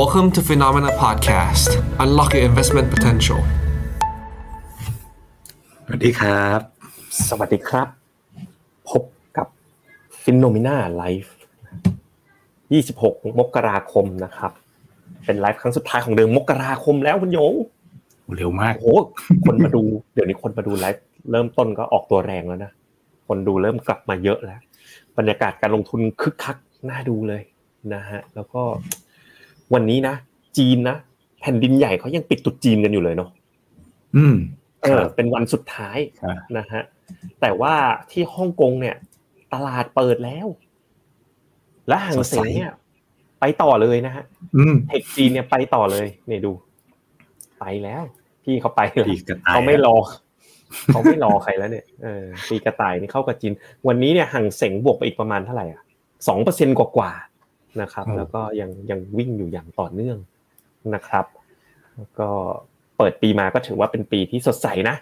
Welcome to Phenomena Podcast. Unlock your investment potential. สวัสดีครับ สวัสดีครับ พบกับ p h e n o m e n a Live 26 มกราคมนะครับ เป็นไลฟ์ครั้งสุดท้ายของเดือนมกราคมแล้วคุณโยงเร็วมากโอ้โหคนมาดู เดี๋ยวนี้คนมาดูไลฟ์เริ่มต้นก็ออกตัวแรงแล้วนะ คนดูเริ่มกลับมาเยอะแล้ว บรรยากาศการลงทุนคึกคักน่าดูเลยนะฮะ แล้วก็ วันนี้นะจีนนะแผ่นดินใหญ่เขายังปิดตุดจีนกันอยู่เลยเนาะอืมเออเป็นวันสุดท้ายครับนะฮะแต่ว่าที่ฮ่องกงเนี่ย ตลาดเปิดแล้ว และห่างเสงเนี่ย ไปต่อเลยนะฮะอืมเทคจีนเนี่ยไปต่อเลยเนี่ยดู ไปแล้ว พี่เขาไปแล้วปีกระต่ายเขาไม่รอเขาไม่รอใครแล้วเนี่ยเออปีกระต่ายนี่เข้ากับจีน วันนี้เนี่ยห่างเสงบวกไปอีกประมาณเท่าไหร่อะสองเปอร์เซ็นกว่าๆ นะครับ แล้วก็ยังยังวิ่งอยู่อย่างต่อเนื่องนะครับแล้วก็เปิดปีมาก็ถือว่าเป็นปีที่สดใสนะ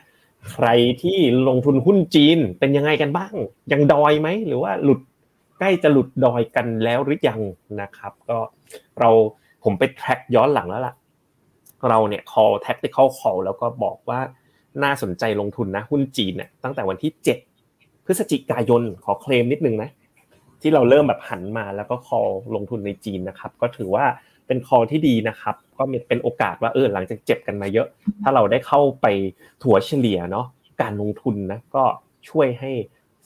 ใครที่ลงทุนหุ้นจีนเป็นยังไงกันบ้าง ยังดอยไหมหรือว่าหลุดใกล้จะหลุดดอยกันแล้วหรือยังนะครับ ก็เราผมไป track ย้อนหลังแล้วล่ะ เราเนี่ย call tactical call แล้วก็บอกว่าน่าสนใจลงทุนนะ หุ้นจีนเนี่ยตั้งแต่วันที่ 7 พฤศจิกายนขอเคลมนิดนึงนะ ที่เราเริ่มแบบหันมาแล้วก็ call ลงทุนในจีนนะครับ ก็ถือว่าเป็น call ที่ดีนะครับ ก็เป็นโอกาสว่าเออหลังจากเจ็บกันมาเยอะ ถ้าเราได้เข้าไปถัวเฉลี่ยเนาะการลงทุนนะก็ช่วยให้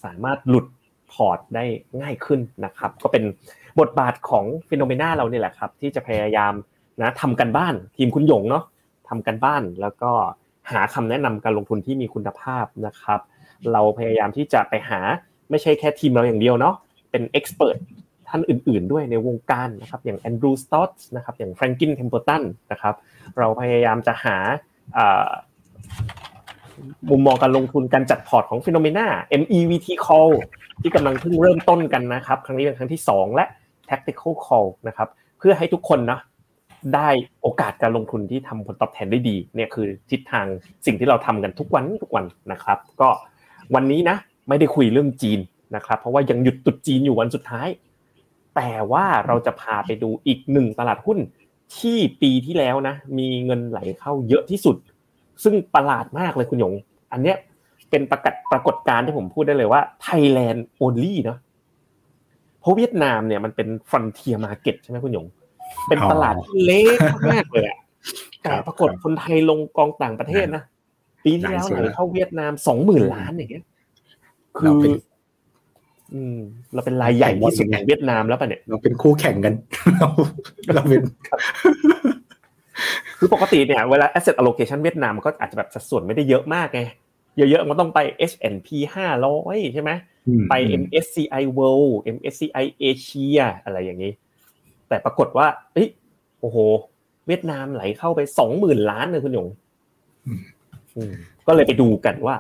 สามารถหลุดพอร์ตได้ง่ายขึ้นนะครับ ก็เป็นบทบาทของ FINNOMENA เราเนี่ยแหละครับ ที่จะพยายามนะทำการบ้านทีมคุณหยงเนาะทำการบ้านแล้วก็หาคำแนะนำการลงทุนที่มีคุณภาพนะครับ เราพยายามที่จะไปหาไม่ใช่แค่ทีมเราอย่างเดียวเนาะ เป็น expert ท่านอื่นๆด้วยในวงการนะครับอย่าง Andrew Stotz นะครับอย่างแฟรงกินเทมเ e อร์ตันนะครับเราพยายามจะหามุมมองการลงทุนการจัดพอร์ตของ FINNOMENA MEVT call ที่กำลังเพิ่งเริ่มต้นกันนะครับ ครั้งนี้เป็นครั้งที่ 2 และ tactical call นะครับเพื่อให้ทุกคนนะได้โอกาสการลงทุนที่ทำผลตอบแทนได้ดีเนี่ยคือทิศทางสิ่งที่เราทำกันทุกวันทุกวันนะครับ ก็วันนี้นะไม่ได้คุยเรื่องจีน นะครับเพราะว่ายังหยุดตุดจีนอยู่วันสุดท้าย แต่ว่าเราจะพาไปดูอีกหนึ่งตลาดหุ้นที่ปีที่แล้วนะ มีเงินไหลเข้าเยอะที่สุด ซึ่งประหลาดมากเลยคุณหยง อันเนี้ยเป็นประกาศปรากฏการณ์ที่ผมพูดได้เลยว่า Thailand only เนาะเพราะเวียดนามเนี่ยมันเป็น frontier market ใช่ไหมคุณหยง เป็นตลาดที่เล็กมากเลยอะแต่ปรากฏคนไทยลงกองต่างประเทศนะปีที่แล้วไหลเข้าเวียดนามสองหมื่นล้านอย่างเงี้ย คือ อืมเราเป็นรายใหญ่ที่สุดของเวียดนามแล้วป่ะเนี่ยเราเป็นคู่แข่งกันเราเราเป็นคือปกติเนี่ยเวลา asset allocation เวียดนามก็อาจจะแบบสัดส่วนไม่ได้เยอะมากไงเยอะๆมันต้องไป S&P 500 ใช่ไหมไป MSCI World MSCI Asia อะไรอย่างนี้ แต่ปรากฏว่าเอ้ยโอ้โห เวียดนามไหลเข้าไปสองหมื่นล้านเลยคุณหยงอืมก็เลยไปดูกันว่า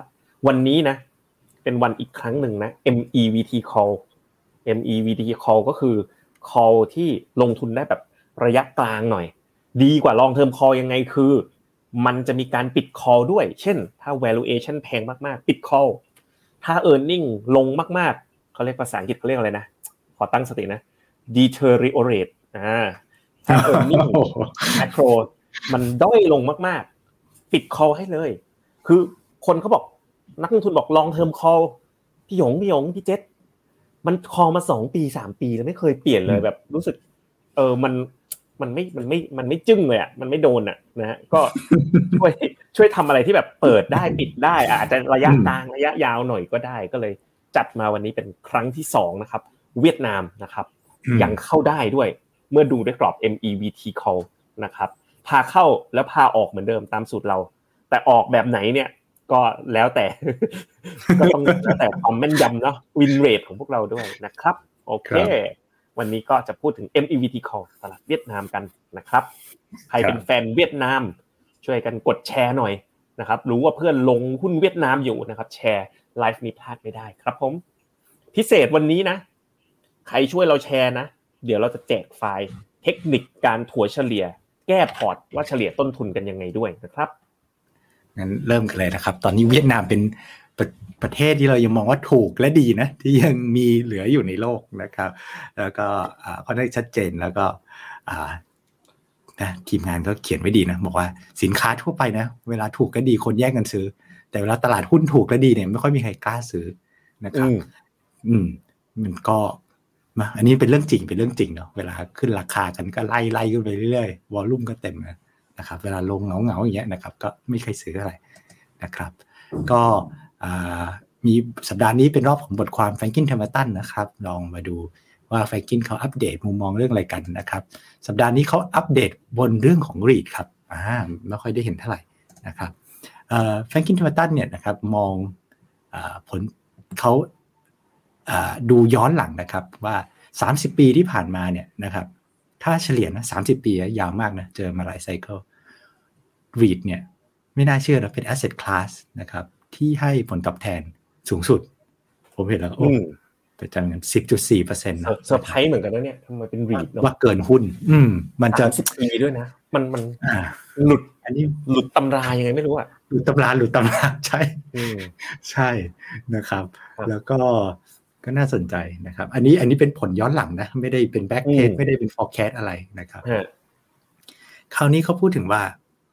วันนี้นะ เป็นวันอีกครั้งหนึ่งนะ MEVT call MEVT call ก็คือ call ที่ลงทุนได้แบบระยะกลางหน่อย ดีกว่า long term call ยังไงคือ มันจะมีการปิด call ด้วย เช่น ถ้า valuation แพงมากๆ ปิด call ถ้า earning ลงมากๆ เขาเรียกภาษาอังกฤษเขาเรียกอะไรนะ ขอตั้งสตินะ deteriorate อ่าถ้า earning macro มันด้อยลงมากๆ ปิด call ให้เลย คือคนเขาบอก นักลงทุนบอก long term call พี่หยงพี่หยงพี่เจษมัน call มาสองปีสามปีแล้วไม่เคยเปลี่ยนเลยแบบ รู้สึก เออมันมันไม่มันไม่มันไม่จึ้งเลยอะมันไม่โดนอะนะฮะก็ช่วยช่วยทำอะไรที่แบบเปิดได้ปิดได้อะอาจจะระยะกลางระยะยาวหน่อยก็ได้ก็เลย จัดมาวันนี้เป็นครั้งที่สองนะครับ เวียดนามนะครับอืมยังเข้าได้ด้วย เมื่อดูด้วยกรอบ MEVT call นะครับพาเข้าแล้วพาออกเหมือนเดิมตามสูตรเรา แต่ออกแบบไหนเนี่ย ก็แล้วแต่ ก็ต้องแล้วแต่ความแม่นยำเนาะ win rate ของพวกเราด้วยนะครับ โอเค วันนี้ก็จะพูดถึง MEVT call ตลาดเวียดนามกันนะครับ ใครเป็นแฟนเวียดนาม ช่วยกันกดแชร์หน่อยนะครับ รู้ว่าเพื่อนลงหุ้นเวียดนามอยู่นะครับ แชร์ไลฟ์นี้พลาดไม่ได้ครับผม พิเศษวันนี้นะ ใครช่วยเราแชร์นะ เดี๋ยวเราจะแจกไฟล์ เทคนิคการถัวเฉลี่ย แก้พอร์ตว่าเฉลี่ยต้นทุนกันยังไงด้วยนะครับ งั้นเริ่มกันเลยนะครับ ตอนนี้เวียดนามเป็นประประเทศที่เรายังมองว่าถูกและดีนะ ที่ยังมีเหลืออยู่ในโลกนะครับ แล้วก็อ่าค่อนข้างชัดเจนแล้วก็อ่านะทีมงานก็เขียนไว้ดีนะ บอกว่าสินค้าทั่วไปนะ เวลาถูกก็ดีคนแย่งกันซื้อ แต่เวลาตลาดหุ้นถูกและดีเนี่ยไม่ค่อยมีใครกล้าซื้อนะครับ อืมมันก็มาอันนี้เป็นเรื่องจริงเป็นเรื่องจริงเนาะเวลาขึ้นราคากันก็ไล่ไล่ขึ้นไปเรื่อยๆ volume ก็เต็มนะ นะครับเวลาลงเหงาเหงาอย่างเงี้ยนะครับก็ไม่เคยซื้ออะไรนะครับ ก็มีสัปดาห์นี้เป็นรอบของบทความ Franklin Templeton นะครับลองมาดูว่าแฟรงกินเขาอัปเดตมุมมองเรื่องอะไรกันนะครับ สัปดาห์นี้เขาอัปเดตบนเรื่องของ REIT ครับอ่าไม่ค่อยได้เห็นเท่าไหร่นะครับ Franklin Templeton เนี่ยนะครับมองผลเขาดูย้อนหลังนะครับว่า 30 ปีที่ผ่านมาเนี่ยนะครับ ถ้าเฉลี่ยนะ30ปียาวมากนะเจอมาหลาย cycle REIT เนี่ยไม่น่าเชื่อนะเป็น asset class นะครับ ที่ให้ผลตอบแทนสูงสุด ผมเห็นแล้วโอ้เป็นจำนวนสิบจุดสี่เปอร์เซ็นต์เซอร์ไพรส์เหมือนกันนะเนี่ยทำไมเป็น REIT ว่าเกินหุ้น อืม มันจะสิบปีด้วยนะ มันมันหลุด อันนี้หลุดตำรายังไงไม่รู้อะหลุดตำราหลุดตำราใช่ใช่นะครับ แล้วก็ ก็น่าสนใจนะครับ อันนี้อันนี้เป็นผลย้อนหลังนะ ไม่ได้เป็น backtest ไม่ได้เป็น forecast อะไรนะครับคราวนี้เขาพูดถึงว่า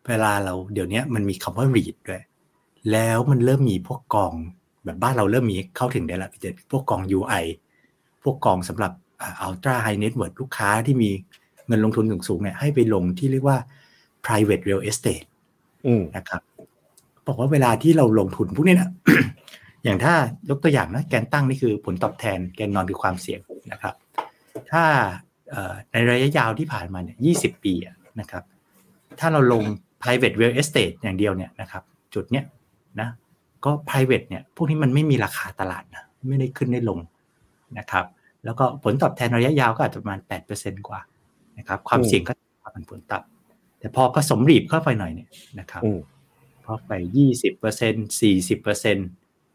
เวลาเราเดี๋ยวนี้มันมีคำว่า REIT ด้วย แล้วมันเริ่มมีพวกกอง แบบบ้านเราเริ่มมีเข้าถึงได้แล้วพี่เจพวกกอง UI พวกกองสำหรับ ultra high net worth ลูกค้าที่มีเงินลงทุนสูงๆเนี่ยให้ไปลงที่เรียกว่า private real estate นะครับบอกว่าเวลาที่เราลงทุนพวกนี้นะ อย่างถ้ายกตัวอย่างนะแกนตั้งนี่คือผลตอบแทนแกนนอนคือความเสี่ยงนะครับ ถ้าในระยะยาวที่ผ่านมาเนี่ยยีปีนะครับ ถ้าเราลง private real estate อย่างเดียวเนี่ยนะครับจุดเนี้ยนะก็ private เนี่ยพวกนี้มันไม่มีราคาตลาดนะไม่ได้ขึ้นได้ลงนะครับแล้วก็ผลตอบแทนระยะยาวก็อาจจะประมาณ 8%กว่านะครับความเสี่ยงก็มันผลต่ำแต่พอผสมรีบเข้าไปหน่อยเนี่ยนะครับพอไปยี่สิบเปอร์เซ็นสี่สิบเปอร์เซ็น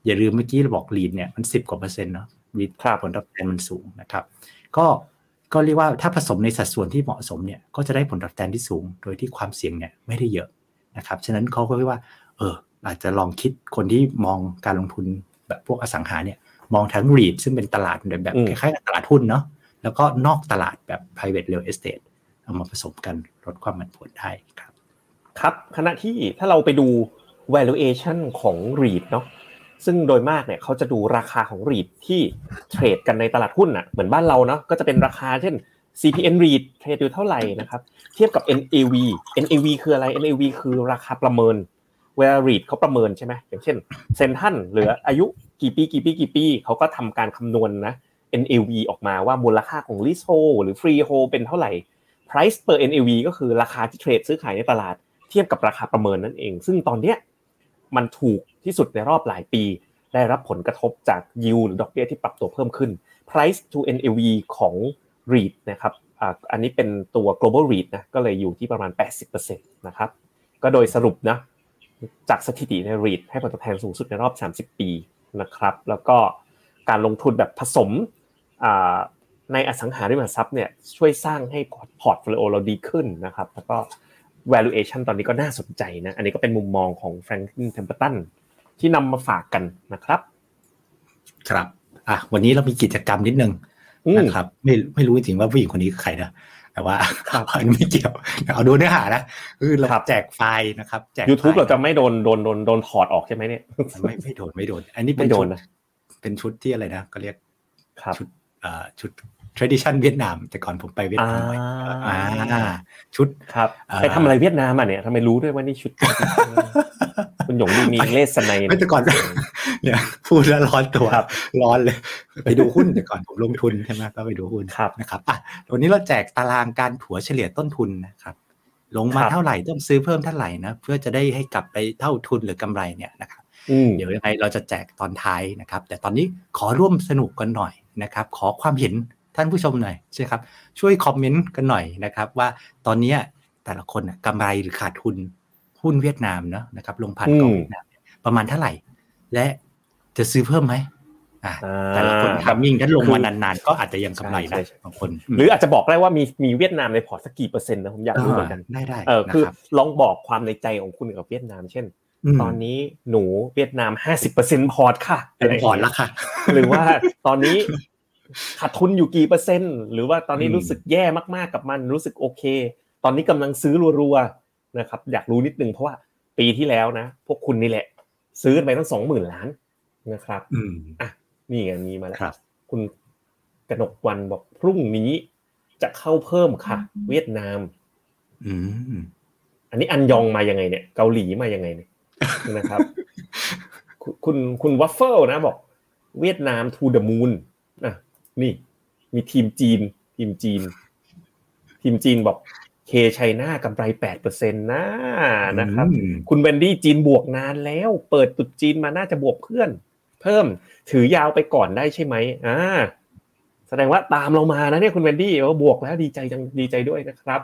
อย่าลืมเมื่อกี้เราบอกลีดเนี่ยมันสิบกว่าเปอร์เซ็นต์เนาะลีดผลตอบแทนมันสูงนะครับ ก็ก็เรียกว่าถ้าผสมในสัดส่วนที่เหมาะสมเนี่ยก็จะได้ผลตอบแทนที่สูง โดยที่ความเสี่ยงเนี่ยไม่ได้เยอะนะครับฉะนั้นเขาก็เรียกว่า เออ อาจจะลองคิดคนที่มองการลงทุนแบบพวกอสังหาเนี่ยมองทั้งรีดซึ่งเป็นตลาดแบบคล้ายๆกับตลาดหุ้นเนาะแล้วก็นอกตลาดแบบ private real estate เอามาผสมกันลดความผันผวนได้ครับ ครับขณะที่ถ้าเราไปดู valuation ของ REIT เนาะ ซึ่งโดยมากเนี่ยเขาจะดูราคาของ REIT ที่เทรดกันในตลาดหุ้นอะเหมือนบ้านเราเนาะก็จะเป็นราคาเช่น CPN REIT เทรดอยู่เท่าไหร่นะครับเทียบกับ NAV NAV คืออะไร NAV คือราคาประเมินเวลา REIT เขาประเมินใช่ไหมอย่างเช่นเซนทันเหลืออายุกี่ปีกี่ปีกี่ปีเขาก็ทำการคำนวณนะ NAV ออกมาว่ามูลค่าของ leasehold หรือ freehold เป็นเท่าไหร่ price per NAV ก็คือราคาที่เทรดซื้อขายในตลาด เทียบกับราคาประเมินนั่นเอง ซึ่งตอนเนี้ยมันถูก ที่สุดในรอบหลายปี ได้รับผลกระทบจาก yield หรือดอกเบี้ยที่ปรับตัวเพิ่มขึ้น price to NAV ของ REIT นะครับอันนี้เป็นตัว global REIT นะก็เลยอยู่ที่ประมาณ 80%นะครับก็โดยสรุปนะจากสถิติใน REIT ให้ผลตอบแทนสูงสุดในรอบ 30 ปีนะครับแล้วก็การลงทุนแบบผสมในอสังหาริมทรัพย์เนี่ยช่วยสร้างให้ portfolio เราดีขึ้นนะครับแล้วก็ valuation ตอนนี้ก็น่าสนใจนะอันนี้ก็เป็นมุมมองของ Franklin Templeton ที่นำมาฝากกันนะครับ ครับอะวันนี้เรามีกิจกรรมนิดนึงนะครับ ไม่ไม่รู้จริงว่าผู้หญิงคนนี้คือใครนะแต่ว่าอันไม่เกี่ยวเอาดูเนื้อหานะคือเราแจกไฟล์นะครับแจกยูทูบเราจะไม่โดนโดนโดนโดนถอดออกใช่ไหมเนี่ยไม่ไม่โดนไม่โดน อันนี้เป็นชุดเป็นชุดที่อะไรนะก็เรียกชุดอ่าชุด tradition เวียดนาม แต่ก่อนผมไปเวียดนามอ่าชุดครับไปทำอะไรเวียดนามอะเนี่ยทำไมรู้ด้วยว่านี่ชุด คุณหยงมีเลสในไม่แต่ก่อนเนี่ยพูดแล้วร้อนตัวร้อนเลย ไปดูหุ้นแต่ก่อนผมลงทุนใช่ไหมก็ไปดูหุ้นนะครับอะวันนี้เราแจกตารางการถัวเฉลี่ยต้นทุนนะครับ ลงมาเท่าไหร่ต้องซื้อเพิ่มเท่าไหร่นะเพื่อจะได้ให้กลับไปเท่าทุนหรือกำไรเนี่ยนะครับเดี๋ยวยังไงเราจะแจกตอนท้ายนะครับ แต่ตอนนี้ขอร่วมสนุกกันหน่อยนะครับ ขอความเห็นท่านผู้ชมหน่อยใช่ครับช่วยคอมเมนต์กันหน่อยนะครับ ว่าตอนนี้แต่ละคนกำไรหรือขาดทุน หุ้นเวียดนามเนาะนะครับลงทุนกองเวียดนามประมาณเท่าไหร่ และจะซื้อเพิ่มไหมแต่ละคน timing ถ้าลงมานานๆ ก็อาจจะยังกำไรได้บางคน หรืออาจจะบอกได้ว่ามีมีเวียดนามในพอร์ตสักกี่เปอร์เซ็นต์นะผมอยากรู้เหมือนกันได้ได้เออคือลองบอกความในใจของคุณกับเวียดนาม เช่น ตอนนี้หนูมีเวียดนามห้าสิบเปอร์เซ็นต์พอร์ตค่ะเป็นพอร์ตแล้วค่ะ หรือว่าตอนนี้ขาดทุนอยู่กี่เปอร์เซ็นต์ หรือว่าตอนนี้รู้สึกแย่มากๆกับมันรู้สึกโอเค ตอนนี้กำลังซื้อรัวๆ นะครับอยากรู้นิดนึงเพราะว่าปีที่แล้วนะ พวกคุณนี่แหละ ซื้อไปตั้งสองหมื่นล้านนะครับอืมอะนี่ไงมีมาแล้วครับคุณกนกวันบอกพรุ่งนี้จะเข้าเพิ่มค่ะ เวียดนาม อืมอันนี้อันยองมายังไงเนี่ย เกาหลีมายังไงเนี่ยนะครับ คุณคุณคุณวัฟเฟิลนะบอก เวียดนาม to the moon อะนี่ มีทีมจีน ทีมจีน ทีมจีนบอก K China กำไรแปดเปอร์เซ็นต์นะนะครับอืมคุณเวนดี้จีนบวกนานแล้ว ติดหลุมจีนมาน่าจะบวกเพื่อน เพิ่มถือยาวไปก่อนได้ใช่ไหมอ่าแสดงว่าตามเรามานะเนี่ยคุณเวนดี้ว่าบวกแล้วดีใจจังดีใจด้วยนะครับ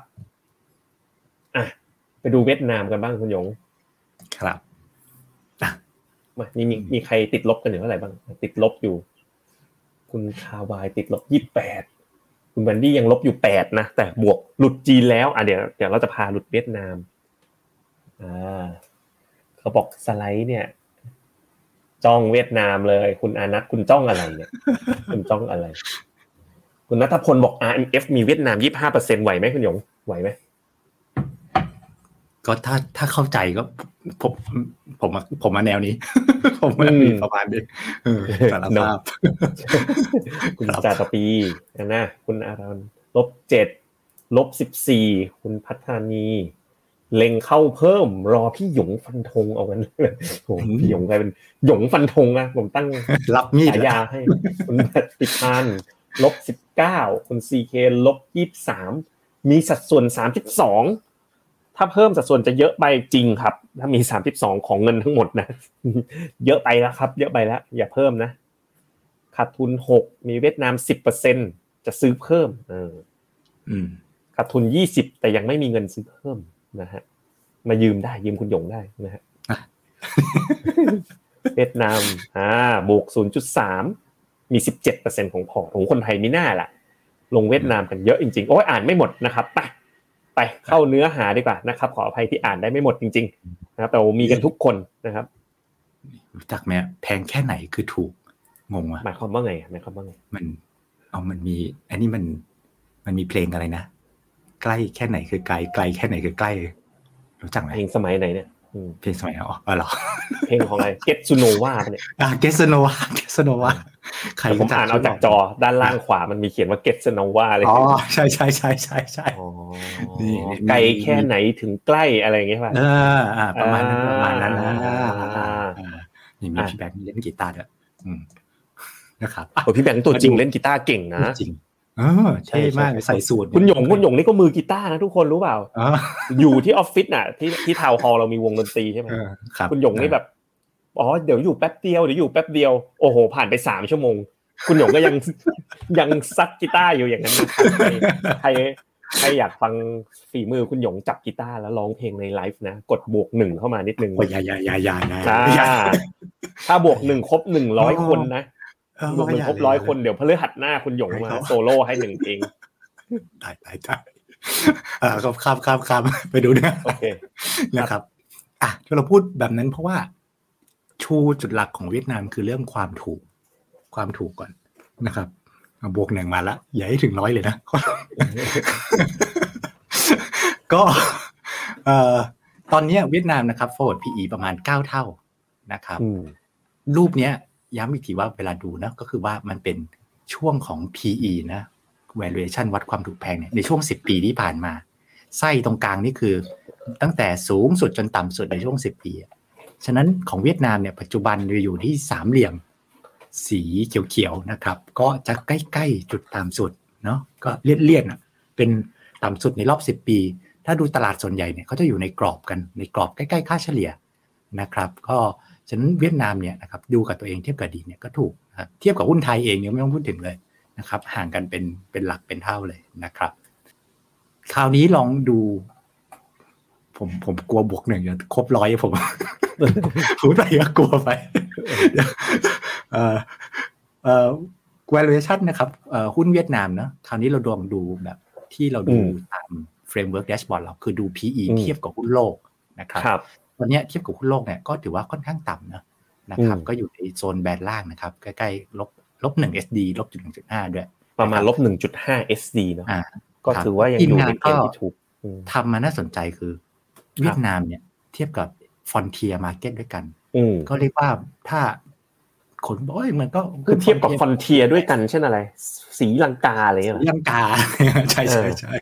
อะไปดูเวียดนามกันบ้างคุณหยง ครับมามีมีมีใครติดลบกันอยู่เท่าไหร่บ้าง ติดลบอยู่ คุณคาวายติดลบยี่แปด คุณเวนดี้ยังลบอยู่แปดนะแต่บวกหลุดจีนแล้วอะเดี๋ยวเดี๋ยวเราจะพาหลุดเวียดนามอ่าเขาบอกสไลด์เนี่ย จ้องเวียดนามเลย คุณอานัทคุณจ้องอะไรเนี่ย คุณจ้องอะไร คุณนัทพลบอก RMF มีเวียดนามยี่ห้าเปอร์เซ็นไหวไหมคุณหยงไหวไหม ก็ถ้าถ้าเข้าใจก็ผมผมมาผมมาแนวนี้ ผมมามีประมาณนี้เออสารภาพคุณครับจาตปีนะคุณอารอนลบเจ็ดลบสิบสี่คุณพัฒนีเล็งเข้าเพิ่มรอพี่หยงฟันธงเอากันเลยโอ้โหพี่หยงกลายเป็นหยงฟันธงนะผมตั้งรับมีดฉายาให้ คุณปิพานลบสิบเก้าคุณซีเคลบยี่สามมีสัดส่วนสามสิบสอง ถ้าเพิ่มสัดส่วนจะเยอะไปจริงครับ ถ้ามีสามสิบสองของเงินทั้งหมดนะ เยอะไปแล้วครับ เยอะไปแล้ว อย่าเพิ่มนะขาดทุนหกมีเวียดนามสิบเปอร์เซ็นจะซื้อเพิ่มเอออืมขาดทุนยี่สิบแต่ยังไม่มีเงินซื้อเพิ่มนะฮะมายืมได้ยืมคุณหยงได้นะฮะอะเวียดนามอ่าบวกศูนย์จุดสามมีสิบเจ็ดเปอร์เซ็นของพอร์ตของคนไทยมีหน้าล่ะ ลงเวียดนามกันเยอะจริงๆโอ้ยอ่านไม่หมดนะครับไป ไปเข้าเนื้อหาดีกว่านะครับ ขออภัยที่อ่านได้ไม่หมดจริง ๆ นะครับแต่ว่ามีกันทุกคนนะครับรู้จักไหมแพงแค่ไหนคือถูกงงว่ะหมายความว่าไงหมายความว่าไงมันเอามันมี อันนี้มันมันมีเพลงอะไรนะใกล้แค่ไหนคือไกลไกลแค่ไหนคือใกล้ รู้จักไหมเพลงสมัยไหนเนี่ยอืม เพลงสมัยอ๋ออ๋อเหรอ เพลงของอะไร Getsunova เนี่ยอ่า Getsunova Getsunovaใครแต่ผมอ่านเอาจากจอด้านล่างขวามันมีเขียนว่า Getsunova เลยอ๋อใช่ใช่ใช่ใช่ใช่อ๋อนี่นี่ไกลแค่ไหนถึงใกล้อะไรอย่างเงี้ยป่ะเอออ่าประมาณนั้นอ่าประมาณนั้นนะอ่าอ่านี่มีอะพี่แบงค์เล่นกีตาร์ด้วยอืมนะครับโอ้ยพี่แบงค์ตัวจริงเล่นกีตาร์เก่งนะจริง เออเท่มากใส่สูตรคุณหยงคุณหยงนี่ก็มือกีตาร์นะทุกคนรู้เปล่าอ๋ออยู่ที่ออฟฟิศน่ะ ที่ที่ town hall เรามีวงดนตรีใช่ไหมเออครับคุณหยงนี่แบบอ๋อเดี๋ยวอยู่แป๊บเดียวเดี๋ยวอยู่แป๊บเดียวโอ้โห ผ่านไปสามชั่วโมง คุณหยงก็ยังยังซัดกีตาร์อยู่อย่างนั้นนะครับใครใครใครอยากฟังฝีมือคุณหยงจับกีตาร์แล้วร้องเพลงในไลฟ์นะกดบวกหนึ่งเข้ามานิดนึงโอ้ยอย่าอย่าอย่าอย่าอย่าอ่าอย่าถ้าบวกหนึ่งครบหนึ่งร้อยคนนะ เออบวกหนึ่งครบร้อยคนเดี๋ยวพฤหัสหน้าคุณหยงมาโซโล่ให้หนึ่งเพลงตายตายตายอ่าก็ข้ามข้ามข้ามไปดูเนื้อโอเคนะครับ อะที่เราพูดแบบนั้นเพราะว่าชูจุดหลักของเวียดนามคือเรื่องความถูก ความถูกก่อนนะครับอะบวกหนึ่งมาละอย่าให้ถึงร้อยเลยนะก็เอ่อตอนเนี้ยเวียดนามนะครับ forward PE ประมาณเก้าเท่านะครับอืมรูปเนี้ย ย้ำอีกทีว่าเวลาดูนะก็คือว่ามันเป็นช่วงของ PE นะ valuation วัดความถูกแพงเนี่ยในช่วง 10 ปีที่ผ่านมา ไส้ตรงกลางนี่คือ ตั้งแต่สูงสุดจนต่ำสุดในช่วง 10 ปี ฉะนั้นของเวียดนามเนี่ยปัจจุบันจะอยู่ที่สามเหลี่ยมสีเขียวๆนะครับ ก็จะใกล้ๆจุดต่ำสุดเนาะก็เลี่ยนๆอะเป็นต่ำสุดในรอบ 10 ปี ถ้าดูตลาดส่วนใหญ่เนี่ยเขาจะอยู่ในกรอบกันในกรอบใกล้ๆ ค่าเฉลี่ยนะครับ ก็ ฉะนั้นเวียดนามเนี่ยนะครับดูกับตัวเองเทียบกับดีเนี่ยก็ถูกนะครับเทียบกับหุ้นไทยเองเนี่ยไม่ต้องพูดถึงเลยนะครับ ห่างกันเป็นเป็นหลักเป็นเท่าเลยนะครับ คราวนี้ลองดู ผมผมกลัวบวกหนึ่งจะครบร้อยผมพูดไปก็กลัวไปเอ่อเอ่อ valuation นะครับเอ่อหุ้นเวียดนามเนาะคราวนี้เราลองดูแบบที่เราดูอืมตาม framework dashboard เราคือดู PE อืมเทียบกับหุ้นโลกนะครับครับ ตอนเนี้ยเทียบกับหุ้นโลกเนี่ยก็ถือว่าค่อนข้างต่ำนะนะครับอืมก็อยู่ในโซน band ล่างนะครับ ใกล้ๆลบลบหนึ่ง SD ลบจุดหนึ่งจุดห้าด้วย ประมาณลบหนึ่งจุดห้า SD เนอะอ่าก็ถือว่ายังอยู่ในเกณฑ์ที่ถูกแต่ที่น่าสนใจคือ เวียดนามเนี่ยเทียบกับ frontier market ด้วยกันก็เรียกว่าถ้าคนบอกว่ามันก็คือเทียบกับ frontier ด้วยกันเช่นอะไร สีลังกาอะไรเงี้ยลังกาใช่ใช่ใช่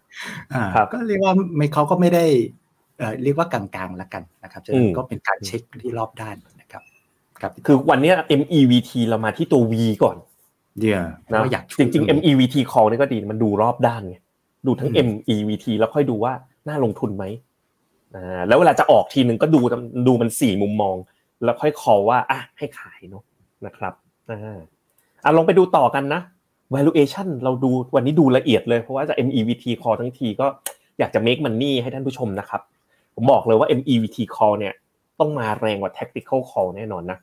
ก็เรียกว่าไม่เขาก็ไม่ได้ เรียกว่ากลางๆแล้วกันนะครับก็เป็นการเช็คที่รอบด้านนะครับครับ คือวันนี้ MEVT เรามาที่ตัว V ก่อนเดี๋ยวนะอยากจริงๆ MEVT call นี่ก็ดีมันดูรอบด้านไงดูทั้ง MEVT แล้วค่อยดูว่าน่าลงทุนไหมอ่าแล้วเวลาจะออกทีหนึ่งก็ดูดูมันสี่มุมมอง แล้วค่อย call ว่าอะให้ขายเนาะนะครับอ่าอะลองไปดูต่อกันนะ valuation เราดูวันนี้ดูละเอียดเลยเพราะว่าจะ MEVT call ทั้งทีก็อยากจะ make money ให้ท่านผู้ชมนะครับ ผมบอกเลยว่า MEVT call เนี่ยต้องมาแรงกว่า tactical call แน่นอนนะ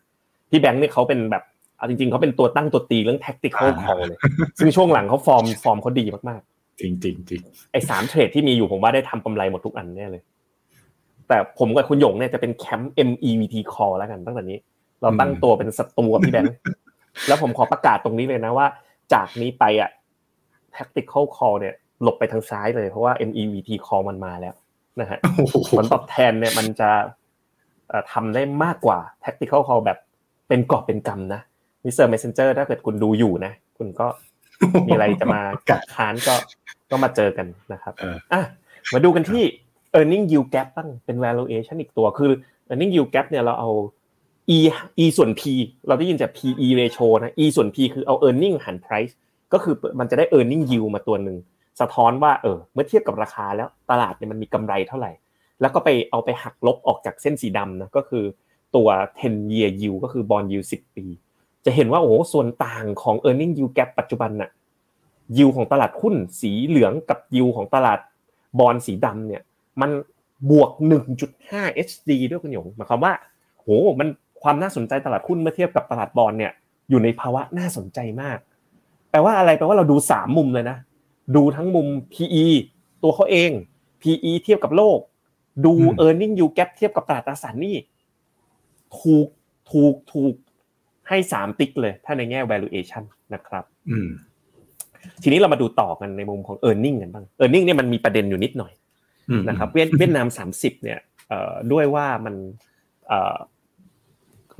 พี่แบงค์เนี่ยเขาเป็นแบบเอาจริงๆเขาเป็นตัวตั้งตัวตีเรื่อง tactical call เลย ซึ่งช่วงหลังเขาฟอร์มฟอร์มเขาดีมากๆ จริงจริงจริงไอ้สามเทรดที่มีอยู่ผมว่าได้ทำกำไรหมดทุกอันแน่เลย แต่ผมกับคุณหยงเนี่ยจะเป็นแคมป์ MEVT call แล้วกันตั้งแต่นี้ เราตั้งตัวเป็นศัตรูกับพี่แบงค์แล้วผมขอประกาศตรงนี้เลยนะว่า จากนี้ไปอะ tactical call เนี่ยหลบไปทางซ้ายเลยเพราะว่า MEVT call มันมาแล้ว นะฮะผลตอบแทนเนี่ยมันจะทำได้มากกว่า tactical call แบบเป็นกอบเป็นกำนะ Mr. Messenger ถ้าเกิดคุณดูอยู่นะ คุณก็มีอะไรจะมากัดค้านก็ก็มาเจอกันนะครับอะมาดูกันที่ e a r n i n g yield gap บ้างเป็น valuation อีกตัวคือ e a r n i n g yield gap เนี่ยเราเอา e e ส่วน p เราได้ยินจาก PE ratio นะ e ส่วน p คือเอา e a r n i n g หาร price ก็คือมันจะได้ e a r n i n g yield มาตัวหนึ่ง สะท้อนว่าเออเมื่อเทียบกับราคาแล้วตลาดเนี่ยมันมีกำไรเท่าไหร่ แล้วก็ไปเอาไปหักลบออกจากเส้นสีดำนะก็คือตัว 10 year yield ก็คือบอลยู10ปี จะเห็นว่าโอ้ส่วนต่างของ e a r n i n g yield gap ปัจจุบันน่ะยิวของตลาดหุ้นสีเหลืองกับยิวของตลาดบอลสีดำเนี่ยมันบวก 1.5 HD ด้วยคุณหยงหมายความว่าโหมันความน่าสนใจตลาดหุ้นเมื่อเทียบกับตลาดบอลเนี่ยอยู่ในภาวะน่าสนใจมาก แปลว่าอะไรแปลว่าเราดูสามมุมเลยนะ ดูทั้งมุม PE ตัวเขาเอง PE เทียบกับโลก ดู e a r n i n g yield gap เทียบกับตลาดตราสารหนี้ถูกถูกถูกให้สามติ๊กเลย ถ้าในแง่ valuation นะครับทีนี้เรามาดูต่อกันในมุมของ e a r n i n g กันบ้าง e a r n i n g เนี่ยมันมีประเด็นอยู่นิดหน่อยนะครับเวียดนามสามสิบเนี่ยด้วยว่ามัน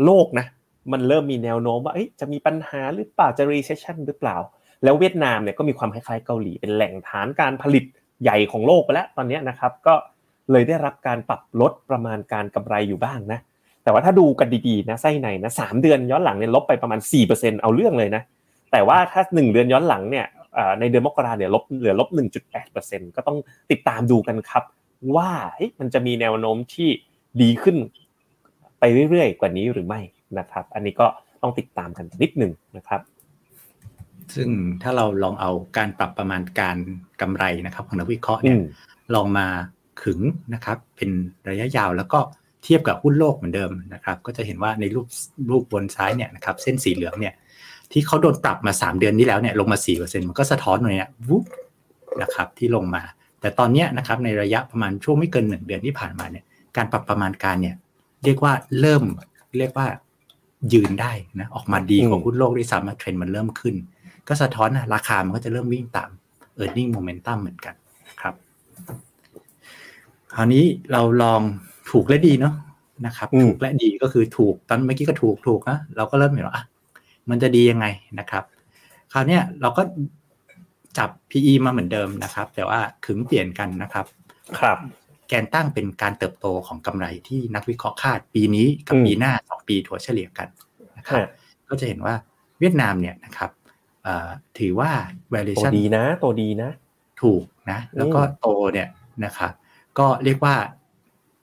โลกนะ มันเริ่มมีแนวโน้มว่าจะมีปัญหาหรือเปล่าจะ recession หรือเปล่า แล้วเวียดนามเนี่ยก็มีความคล้ายๆเกาหลีเป็นแหล่งฐานการผลิตใหญ่ของโลกไปแล้วตอนนี้นะครับก็เลยได้รับการปรับลดประมาณการกำไรอยู่บ้างนะแต่ว่าถ้าดูกันดีๆนะไส้ในนะสามเดือนย้อนหลังเนี่ยลบไปประมาณ 4%เอาเรื่องเลยนะแต่ว่าถ้า 1 เดือนย้อนหลังเนี่ยในเดือนมกราเนี่ยลบเหลือลบ 1.8%ก็ต้องติดตามดูกันครับ ว่ามันจะมีแนวโน้มที่ดีขึ้นไปเรื่อยๆ กว่านี้หรือไม่นะครับ อันนี้ก็ต้องติดตามกันนิดหนึ่งนะครับ ซึ่งถ้าเราลองเอาการปรับประมาณการกำไรนะครับของนักวิเคราะห์เนี่ยลองมาขึงนะครับ เป็นระยะยาวแล้วก็เทียบกับหุ้นโลกเหมือนเดิมนะครับ ก็จะเห็นว่าในรูปรูปบนซ้ายเนี่ยนะครับเส้นสีเหลืองเนี่ย ที่เขาโดนปรับมา 3 เดือนนี้แล้วเนี่ยลงมา4%มันก็สะท้อนเลยเนี่ยวุบนะครับที่ลงมา แต่ตอนนี้นะครับในระยะประมาณช่วงไม่เกินหนึ่งเดือนที่ผ่านมาเนี่ยการปรับประมาณการเนี่ยเรียกว่าเริ่มเรียกว่ายืนได้นะออกมาดีของหุ้นโลกที่สามารถเทรนด์มันเริ่มขึ้น ก็สะท้อนนะราคามันก็จะเริ่มวิ่งตาม e a r n i n g momentum เหมือนกันครับ คราวนี้เราลองถูกและดีเนาะนะครับ ถูกและดีก็คือถูกตอนเมื่อกี้ก็ถูกถูกนะเราก็เริ่มเห็นว่ามันจะดียังไงนะครับ คราวนี้เราก็จับ PE มาเหมือนเดิมนะครับ แต่ว่าขึงเปลี่ยนกันนะครับ ครับ แกนตั้งเป็นการเติบโตของกำไรที่นักวิเคราะห์คาดปีนี้กับปีหน้าสองปีถัวเฉลี่ยกันนะครับ ก็จะเห็นว่าเวียดนามเนี่ยนะครับ ถือว่า valuation ดีนะโตดีนะ ถูกนะ แล้วก็โตเนี่ยนะครับ ก็เรียกว่า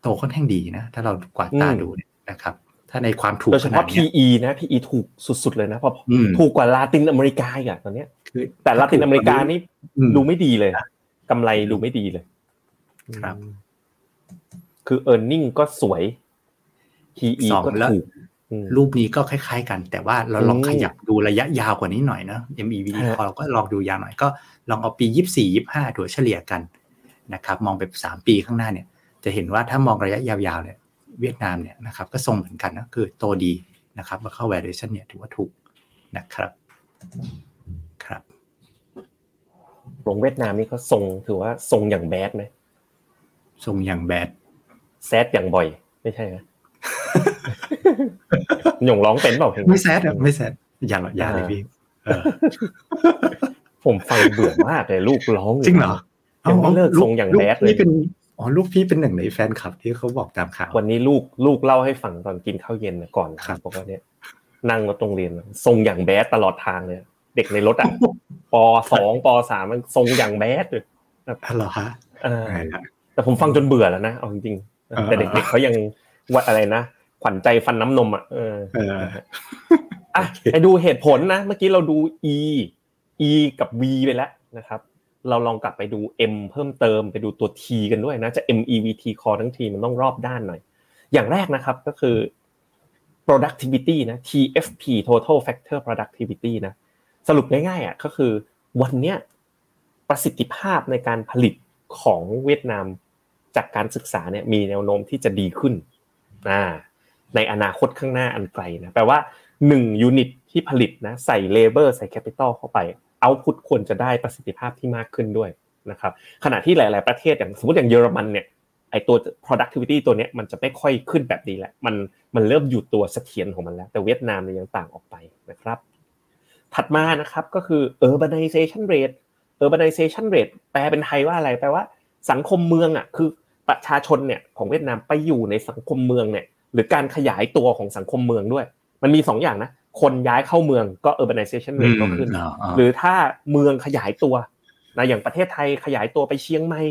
โตค่อนข้างดีนะ ถ้าเรากวาดตาดูนะครับ ถ้าในความถูกโดยเฉพาะ PE นะ PE ถูกสุดๆเลยนะเพราะถูกกว่าลาตินอเมริกาอีกตอนนี้คือแต่ลาตินอเมริกานี่ดูไม่ดีเลยกำไรดูไม่ดีเลย ครับ คือ e a r n i n g ก็สวย PE ก็ถูก รูปนี้ก็คล้าย ๆ กัน แต่ว่าเราลองขยับดูระยะยาวกว่านี้หน่อยนะ MEV พอเราก็ลองดูยาวหน่อยก็ลองเอาปียี่สี่ยี่ห้าถัวเฉลี่ยกันนะครับมองไปสามปีข้างหน้าเนี่ย จะเห็นว่าถ้ามองระยะยาวๆเนี่ยเวียดนามเนี่ยนะครับก็ทรงเหมือนกันนะคือโตดีนะครับมาเข้า valuation เนี่ยถือว่าถูกนะครับครับลงเวียดนามนี่เขาทรงถือว่าทรงอย่างแบดไหมทรงอย่างแบดแซดอย่างบ่อย ไม่ใช่ไหม หย่งร้องเป็นเปล่าเพลงไม่แซดไม่แซดอย่างหรอย่าเลยพี่ผมฟังเบื่อมากเลยลูกร้องจริงเหรอยังไม่เลิกทรงอย่างแบดเลยนี่เป็นอ๋อลูกพี่เป็นหนึ่งในแฟนคลับที่เขาบอกตามข่าววันนี้ลูกลูกเล่าให้ฟังตอนกินข้าวเย็นก่อนครับบอกว่าเนี่ยนั่งรถตรงเรียนทรงอย่างแบดตลอดทางเลยเด็กในรถอะปสองปสามมันทรงอย่างแบดเลยเหรอฮะแต่ผมฟังจนเบื่อแล้วนะเอาจริงๆแต่เด็กๆเขายังวัดอะไรนะ ขวัญใจฟันน้ำนมอะเอออะไปดูเหตุผลนะ เมื่อกี้เราดู e e กับ v ไปแล้วนะครับ เราลองกลับไปดู m เพิ่มเติมไปดูตัว t กันด้วยนะจะ m e v t คอทั้งทีมันต้องรอบด้านหน่อย อย่างแรกนะครับก็คือ productivity นะ TFP total factor productivity นะสรุปง่ายๆอะก็คือวันเนี้ยประสิทธิภาพในการผลิตของเวียดนามจากการศึกษาเนี่ยมีแนวโน้มที่จะดีขึ้น ในอนาคตข้างหน้าอันไกลนะแปลว่า1 unit ที่ผลิตนะใส่ labor ใส่ capital เข้าไป output ควรจะได้ประสิทธิภาพที่มากขึ้นด้วยนะครับขณะที่หลาย ๆ ประเทศอย่างสมมติอย่างเยอรมันเนี่ยไอตัว productivity ตัวเนี้ยมันจะไม่ค่อยขึ้นแบบนี้แหละมันมันเริ่มอยู่ตัวเสถียรของมันแล้ว แต่เวียดนามเนี่ยยังต่างออกไปนะครับ ถัดมานะครับก็คือ urbanization rate urbanization rate แปลเป็นไทยว่าอะไรแปลว่า สังคมเมืองอะคือประชาชนเนี่ยของเวียดนามไปอยู่ในสังคมเมืองเนี่ย หรือการขยายตัวของสังคมเมืองด้วย มันมี2ออย่างนะ คนย้ายเข้าเมืองก็ urbanization rate ก็ขึ้น หรือถ้าเมืองขยายตัวนะอย่างประเทศไทยขยายตัวไปเชียงใหม่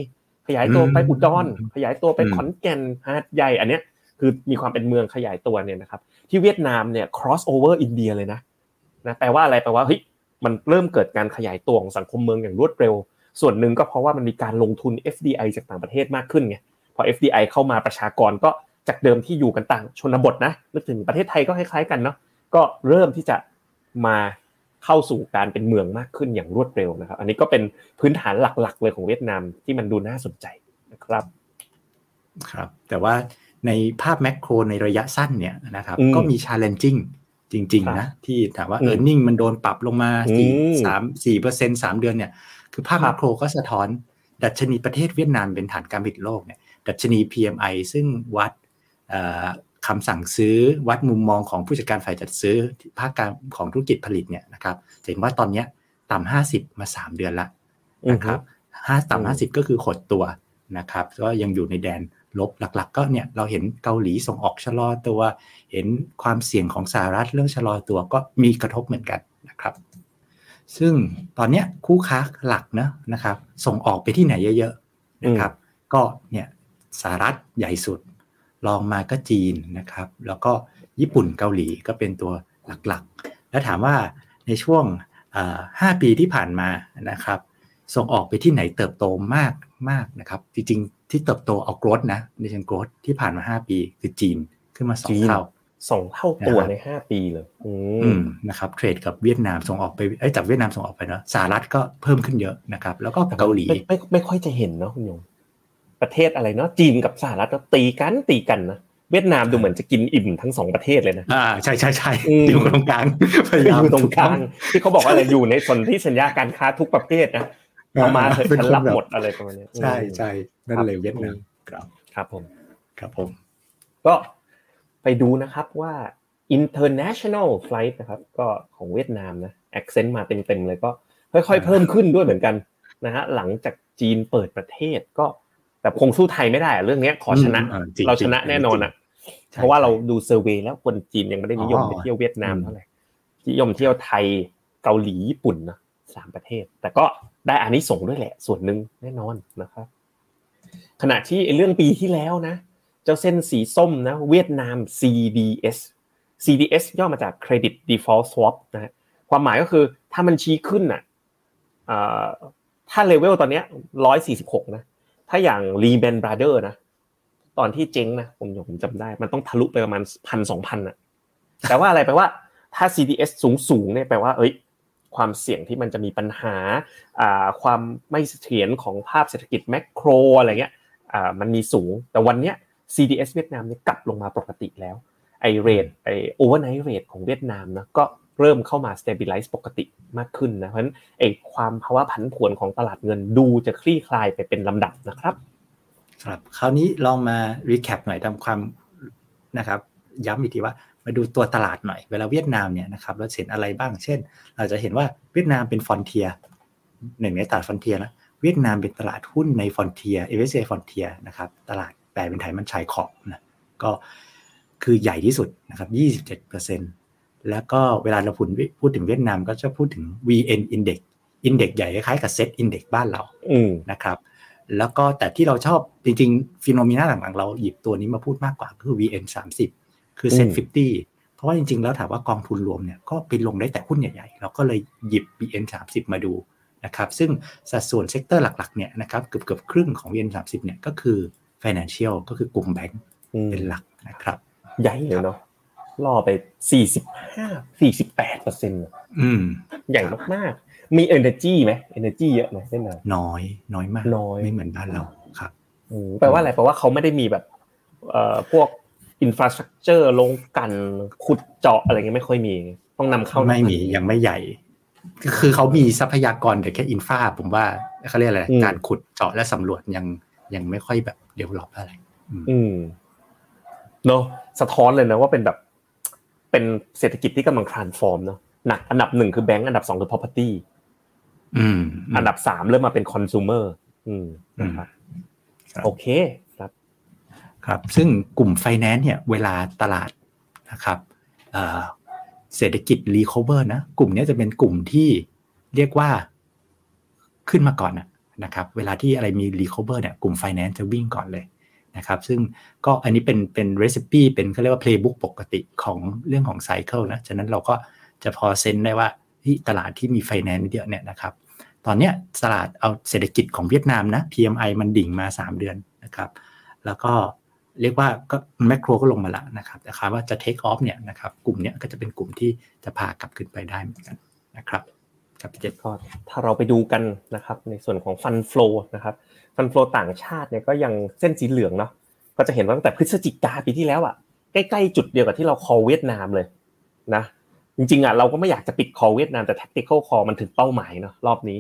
ขยายตัวไปอุดรขยายตัวไปขอนแก่นหาดใหญ่อันเนี้ยคือมีความเป็นเมืองขยายตัวเนี่ยนะครับ ที่เวียดนามเนี่ย cross over อินเดียเลยนะนะแปลว่าอะไรแปลว่าเฮ้ยมันเริ่มเกิดการขยายตัวของสังคมเมืองอย่างรวดเร็ว ส่วนหนึ่งก็เพราะว่ามันมีการลงทุน FDI จากต่างประเทศมากขึ้นไงพอ FDI เข้ามาประชากรก็ จากเดิมที่อยู่กันต่างชนบทนะนึกถึงประเทศไทยก็คล้ายๆกันเนาะก็เริ่มที่จะมาเข้าสู่การเป็นเมืองมากขึ้นอย่างรวดเร็วนะครับ อันนี้ก็เป็นพื้นฐานหลักๆ เลยของเวียดนามที่มันดูน่าสนใจนะครับครับแต่ว่าในภาพแมกโครในระยะสั้นเนี่ยนะครับก็มี challenging จริงๆนะที่ถามว่า e a r n i n g มันโดนปรับลงมาสี่สามสี่เปอร์เซ็นสามเดือนเนี่ยคือภาพแมกโครก็สะท้อน ดัชนีประเทศเวียดนามเป็นฐานการผลิตโลกเนี่ยดัชนี PMI ซึ่งวัด คำสั่งซื้อวัดมุมมองของผู้จัดการฝ่ายจัดซื้อภาคการของธุรกิจผลิตเนี่ยนะครับเห็นว่าตอนนี้ต่ำห้าสิบมาสามเดือนละนะครับห้าต่ำห้าสิบก็คือขดตัวนะครับก็ยังอยู่ในแดนลบหลักๆ ก็เนี่ยเราเห็นเกาหลีส่งออกชะลอตัว เห็นความเสี่ยงของสหรัฐเรื่องชะลอตัวก็มีกระทบเหมือนกันนะครับ ซึ่งตอนนี้คู่ค้าหลักนะนะครับ ส่งออกไปที่ไหนเยอะๆนะครับ ก็เนี่ยสหรัฐใหญ่สุด ลองมาก็จีนนะครับ แล้วก็ญี่ปุ่นเกาหลีก็เป็นตัวหลักๆ แล้วถามว่าในช่วงห้าปีที่ผ่านมานะครับ ส่งออกไปที่ไหนเติบโตมากมากนะครับ จริงๆ ที่เติบโตเอากรดนะในเชิงกรดที่ผ่านมาห้าปีคือจีนขึ้นมาสองเท่าสองเท่าตัวในห้าปีเลยอืมนะครับเทรดกับเวียดนามส่งออกไปไอ้จากเวียดนามส่งออกไปเนาะสหรัฐก็เพิ่มขึ้นเยอะนะครับ แล้วก็เกาหลีไม่ไม่ค่อยจะเห็นเนาะคุณยง ประเทศอะไรเนาะจีนกับสหรัฐตีกันตีกันนะเวียดนามดูเหมือนจะกินอิ่มทั้งสองประเทศเลยนะอ่าใช่ใช่ใช่อยู่ตรงกลางพยายามตรงกลางที่เขาบอกว่าอะไรอยู่ในส่วนที่สัญญาการค้าทุกประเภทนะเอามาเถอะฉันรับหมดอะไรประมาณนี้ใช่ใช่นั่นเลยเวียดนามครับครับผมครับผม ก็ไปดูนะครับว่า international flight นะครับ ก็ของเวียดนามนะ accent มาเต็มๆเลยก็ค่อยๆเพิ่มขึ้นด้วยเหมือนกันนะฮะหลังจากจีนเปิดประเทศก็ แต่คงสู้ไทยไม่ได้เรื่องนี้ขอชนะ เราชนะแน่นอนอะ เพราะว่าเราดูเซอร์เวยแล้วคนจีนยังไม่ได้นิยมไปเที่ยวเวียดนามเท่าไหร่นิยมเที่ยวไทยเกาหลีญี่ปุ่นนะสามประเทศ แต่ก็ได้อานิสงส์ด้วยแหละ ส่วนหนึ่งแน่นอนนะครับ ขณะที่เรื่องปีที่แล้วนะ เจ้าเส้นสีส้มนะเวียดนาม CDS CDS ย่อมาจาก Credit Default Swap นะความหมายก็คือถ้ามันชี้ขึ้นอะถ้าเลเวลตอนนี้ร้อยสี่สิบหกนะ ถ้าอย่าง Lehman Brothers นะตอนที่เจ๊งนะผมผมจำได้ มันต้องทะลุไปประมาณพันสองพันอะแต่ว่าอะไรแปลว่าถ้า CDS สูงสูงเนี่ยแปลว่าเอ้ยความเสี่ยงที่มันจะมีปัญหาความไม่เสถียรของภาพเศรษฐกิจ macro อะไรเงี้ยมันมีสูง แต่วันเนี้ย CDS เวียดนามเนี่ยกลับลงมาปกติแล้วไอ rate ไอ overnight rate ของเวียดนามนะก็ เริ่มเข้ามา stabilize ปกติมากขึ้นนะเพราะฉะนั้นไอ้ความภาวะผันผวนของตลาดเงินดูจะคลี่คลายไปเป็นลำดับนะครับครับคราวนี้ลองมา recap หน่อยทำความนะครับ ย้ำอีกทีว่ามาดูตัวตลาดหน่อยเวลาเวียดนามเนี่ยนะครับเราเห็นอะไรบ้าง เช่น เราจะเห็นว่าเวียดนามเป็น frontier หนึ่งในตลาด frontier นะเวียดนามเป็นตลาดหุ้นใน frontier เอเวอเร frontier นะครับตลาดแปลเป็นไทยมันชายขอบนะก็คือใหญ่ที่สุดนะครับ 27% แล้วก็เวลาเราพูดพูดถึงเวียดนามก็จะพูดถึง VN Index Index ใหญ่คล้ายกับ SET Index บ้านเรานะครับ แล้วก็แต่ที่เราชอบจริงๆ FINNOMENA หลังๆ เราหยิบตัวนี้มาพูดมากกว่าคือ VN 30คือ SET 50 เพราะว่าจริงๆ แล้วถามว่ากองทุนรวมเนี่ยก็ไปลงได้แต่หุ้นใหญ่ๆ เราก็เลยหยิบ VN 30มาดูนะครับ ซึ่งสัดส่วน sector หลักๆ เนี่ยนะครับเกือบเกือบครึ่งของ VN 30เนี่ยก็คือ Financial ก็คือกลุ่มแบงก์เป็นหลักนะครับ ใหญ่เลยเนาะ ล่อไปสี่สิบห้าสี่สิบแปดเปอร์เซ็นต์ใหญ่มากๆ มี energy ไหม energy เยอะไหมไม่นาน้อย น้อยมากน้อยไม่เหมือนบ้านเราครับแปลว่าอะไรแปลว่าเขาไม่ได้มีแบบเอ่อพวก infrastructure ลงกันขุดเจาะอะไรเงี้ยไม่ค่อยมี ต้องนำเข้าไม่มียังไม่ใหญ่ คือเขามีทรัพยากรแต่แค่อินฟาผมว่าเขาเรียกอะไรการขุดเจาะและสำรวจยังยังไม่ค่อยแบบ develop อะไร อืมเนาะสะท้อนเลยนะว่าเป็นแบบ เป็นเศรษฐกิจที่กำลัง transform เนาะหนักอันดับหนึ่งคือแบงก์อันดับสองคือ property อืมอันดับสามเริ่มมาเป็น consumer อืมนะครับโอเคครับ ครับ ซึ่งกลุ่มไฟแนนซ์เนี่ย เวลาตลาดนะครับเศรษฐกิจ recover นะกลุ่มนี้จะเป็นกลุ่มที่เรียกว่าขึ้นมาก่อนนะครับ เวลาที่อะไรมี recover เนี่ยกลุ่มไฟแนนซ์จะวิ่งก่อนเลย นะครับซึ่งก็อันนี้เป็นเป็น recipe เป็นเขาเรียกว่า playbook ปกติของเรื่องของ cycle นะฉะนั้นเราก็จะพอ sense ได้ว่าที่ตลาดที่มีไฟแนนซ์เยอะเนี่ยนะครับตอนนี้ตลาดเอาเศรษฐกิจของเวียดนามนะ PMI มันดิ่งมา 3 เดือนนะครับแล้วก็เรียกว่าก็แมกโครก็ลงมาแล้วนะครับแต่คาว่าจะเทคออฟเนี่ยนะครับกลุ่มเนี้ยก็จะเป็นกลุ่มที่จะพากลับขึ้นไปได้เหมือนกันนะครับ ครับพี่เจษก็ถ้าเราไปดูกันนะครับในส่วนของฟันฟลูนะครับฟันฟลูต่างชาติเนี่ยก็ยังเส้นสีเหลืองเนาะก็จะเห็นว่าตั้งแต่พฤศจิกาปีที่แล้วอะใกล้ๆจุดเดียวกับที่เราคอเวียดนามเลยนะจริงๆอะเราก็ไม่อยากจะปิดคอเวียดนามแต่ tactical call มันถึงเป้าหมายเนาะรอบนี้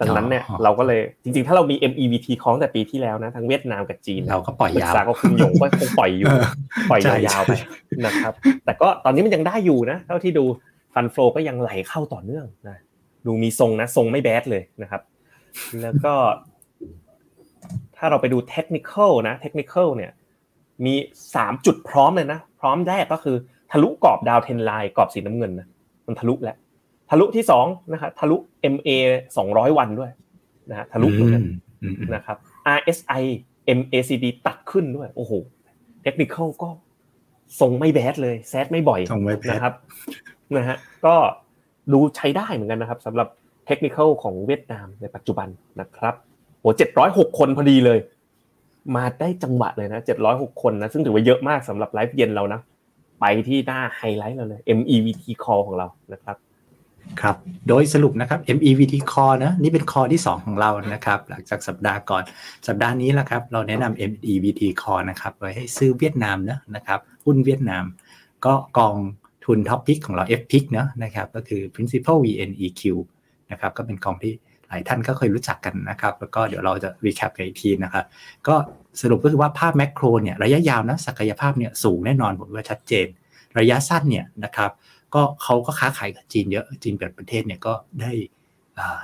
ดังนั้นเนี่ยเราก็เลยจริงๆ ถ้าเรามี MEVT คล้องแต่ปีที่แล้วนะทั้งเวียดนามกับจีนเราก็ปล่อยยาวก็คุณยงก็คงปล่อยอยู่ปล่อยยาวๆไปนะครับ แต่ก็ตอนนี้มันยังได้อยู่นะ เท่าที่ดูฟันโฟก็ยังไหลเข้าต่อเนื่องนะ ดูมีทรงนะ ทรงไม่แบดเลยนะครับ แล้วก็ ถ้าเราไปดูเทคนิคนะเทคนิคเนี่ย มีสามจุดพร้อมเลยนะ พร้อมแรกก็คือ ทะลุกรอบดาวเทนไลน์กรอบสีน้ำเงินนะมันทะลุแล้วทะลุที่สองนะครับทะลุ MA สองร้อยวันด้วยนะฮะทะลุเหมือนกันนะครับ RSI MACD ตัดขึ้นด้วย โอ้โหเทคนิคก็ทรงไม่แบดเลยแซดไม่บ่อยนะครับนะฮะก็ ดูใช้ได้เหมือนกันนะครับสำหรับเทคนิคของเวียดนามในปัจจุบันนะครับโอ้เจ็ดร้อยหกคนพอดีเลย มาได้จังหวะเลยนะเจ็ดร้อยหกคนนะซึ่งถือว่าเยอะมากสำหรับไลฟ์เย็นเรานะไปที่หน้าไฮไลท์เราเลย MEVT call ของเรานะครับครับ โดยสรุปนะครับ MEVT Call นะนี่เป็น call ที่ 2 ของเรานะครับ หลังจากสัปดาห์ก่อน สัปดาห์นี้แล้วครับ เราแนะนำ MEVT Call นะครับไว้ให้ซื้อเวียดนามนะนะครับ หุ้นเวียดนาม ก็กอง ทุน top pick ของเรา F พิกเนะนะครับก็คือ Principal VNEQ นะครับก็เป็นกองที่หลายท่านก็เคยรู้จักกันนะครับแล้วก็เดี๋ยวเราจะรีแคปกันอีกทีนะครับก็สรุปก็คือว่าภาพแมกโรเนี่ยระยะยาวนะศักยภาพเนี่ยสูงแน่นอนผมว่าชัดเจน ระยะสั้นเนี่ยนะครับก็เขาก็ค้าขายกับจีนเยอะจีนเปิดประเทศเนี่ยก็ได้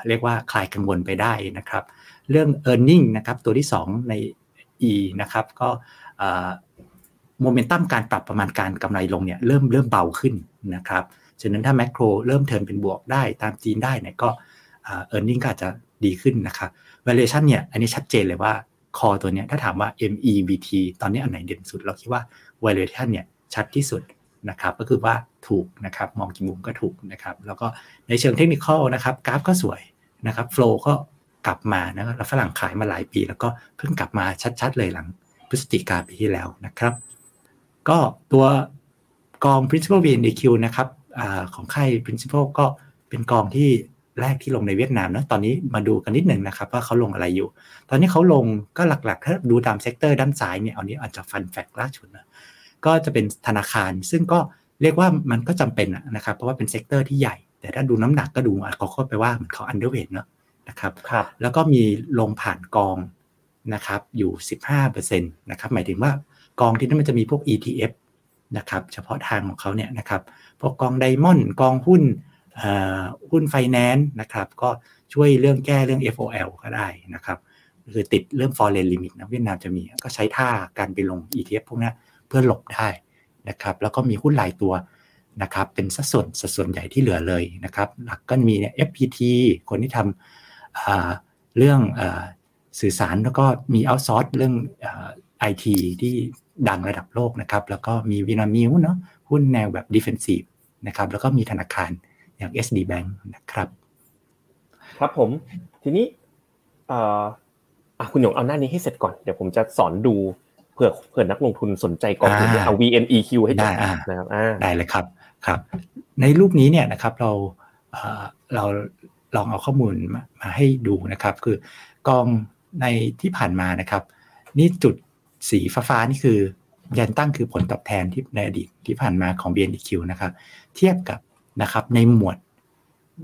เรียกว่าคลายกังวลไปได้นะครับ เรื่อง e a r n i n g นะครับตัวที่ 2 ใน E นะครับก็ โมเมนตัมการปรับประมาณการกำไรลงเนี่ยเริ่มเริ่มเบาขึ้นนะครับฉะนั้นถ้าแมกโรเริ่มเทินเป็นบวกได้ตามจีนได้เนี่ยก็เออร์เน็งก็อาจจะดีขึ้นนะครับ valuation เนี่ยอันนี้ชัดเจนเลยว่าคอตัวเนี้ยถ้าถามว่า MEVT ตอนนี้อันไหนเด่นสุด เราคิดว่า valuation เนี่ยชัดที่สุดนะครับก็คือว่าถูกนะครับมองกี่มุมก็ถูกนะครับแล้วก็ในเชิงเทคนิคนะครับกราฟก็สวยนะครับโฟล์ก็กลับมานะครับฝรั่งขายมาหลายปี แล้วก็เพิ่งกลับมาชัดๆเลยหลังพฤศจิกาปีที่แล้วนะครับ ก็ตัวกอง principal VNEQ นะครับอของค่าย principal ก็เป็นกองที่แรกที่ลงในเวียดนามนะตอนนี้มาดูกันนิดหนึ่งนะครับว่าเขาลงอะไรอยู่ ตอนนี้เขาลงก็หลักๆ ถ้าดูตาม sector ด้านซ้ายเนี่ยอันนี้อาจจะ fund fact ล่าสุดนะก็จะเป็นธนาคาร ซึ่งก็เรียกว่ามันก็จำเป็นนะครับ เพราะว่าเป็น sector ที่ใหญ่ แต่ถ้าดูน้ำหนักก็ดูเขาเข้าไปว่ามันเขา underweight เนาะนะครับรบแล้วก็มีลงผ่านกองนะครับอยู่ 15%นะครับหมายถึงว่า กองที่นั่นมันจะมีพวก ETF นะครับเฉพาะทางของเขาเนี่ยนะครับพวกกองไดมอนด์กองหุ้นหุ้นไฟแนนซ์นะครับก็ช่วยเรื่องแก้เรื่อง FOL ก็ได้นะครับคือติดเรื่อง foreign limit นะเวียดนามจะมีก็ใช้ท่าการไปลง ETF พวกนี้เพื่อหลบได้นะครับแล้วก็มีหุ้นหลายตัวนะครับเป็นสัดส่วนสัดส่วนใหญ่ที่เหลือเลยนะครับหลักก็มีเนี่ย FPT คนที่ทำเรื่องสื่อสารแล้วก็มีเอาซอร์สเรื่องไอทีที่ ดังระดับโลกนะครับ แล้วก็มีวินามิวเนาะหุ้นแนวแบบดิเฟนซีฟนะครับแล้วก็มีธนาคารอย่าง SD Bank นะครับ ครับผม ทีนี้เอ่อคุณหยงเอาหน้านี้ให้เสร็จก่อน เดี๋ยวผมจะสอนดูเผื่อเผื่อนักลงทุนสนใจกองทุนเอา VNEQ ให้ได้นะครับได้เลยครับครับ ในรูปนี้เนี่ยนะครับเราเราลองเอาข้อมูลมามาให้ดูนะครับ คือกองในที่ผ่านมานะครับ นี่จุด สีฟ้าๆนี่คือยันตั้งคือผลตอบแทนที่ในอดีตที่ผ่านมาของ BNQ นะครับ เทียบกับนะครับในหมวด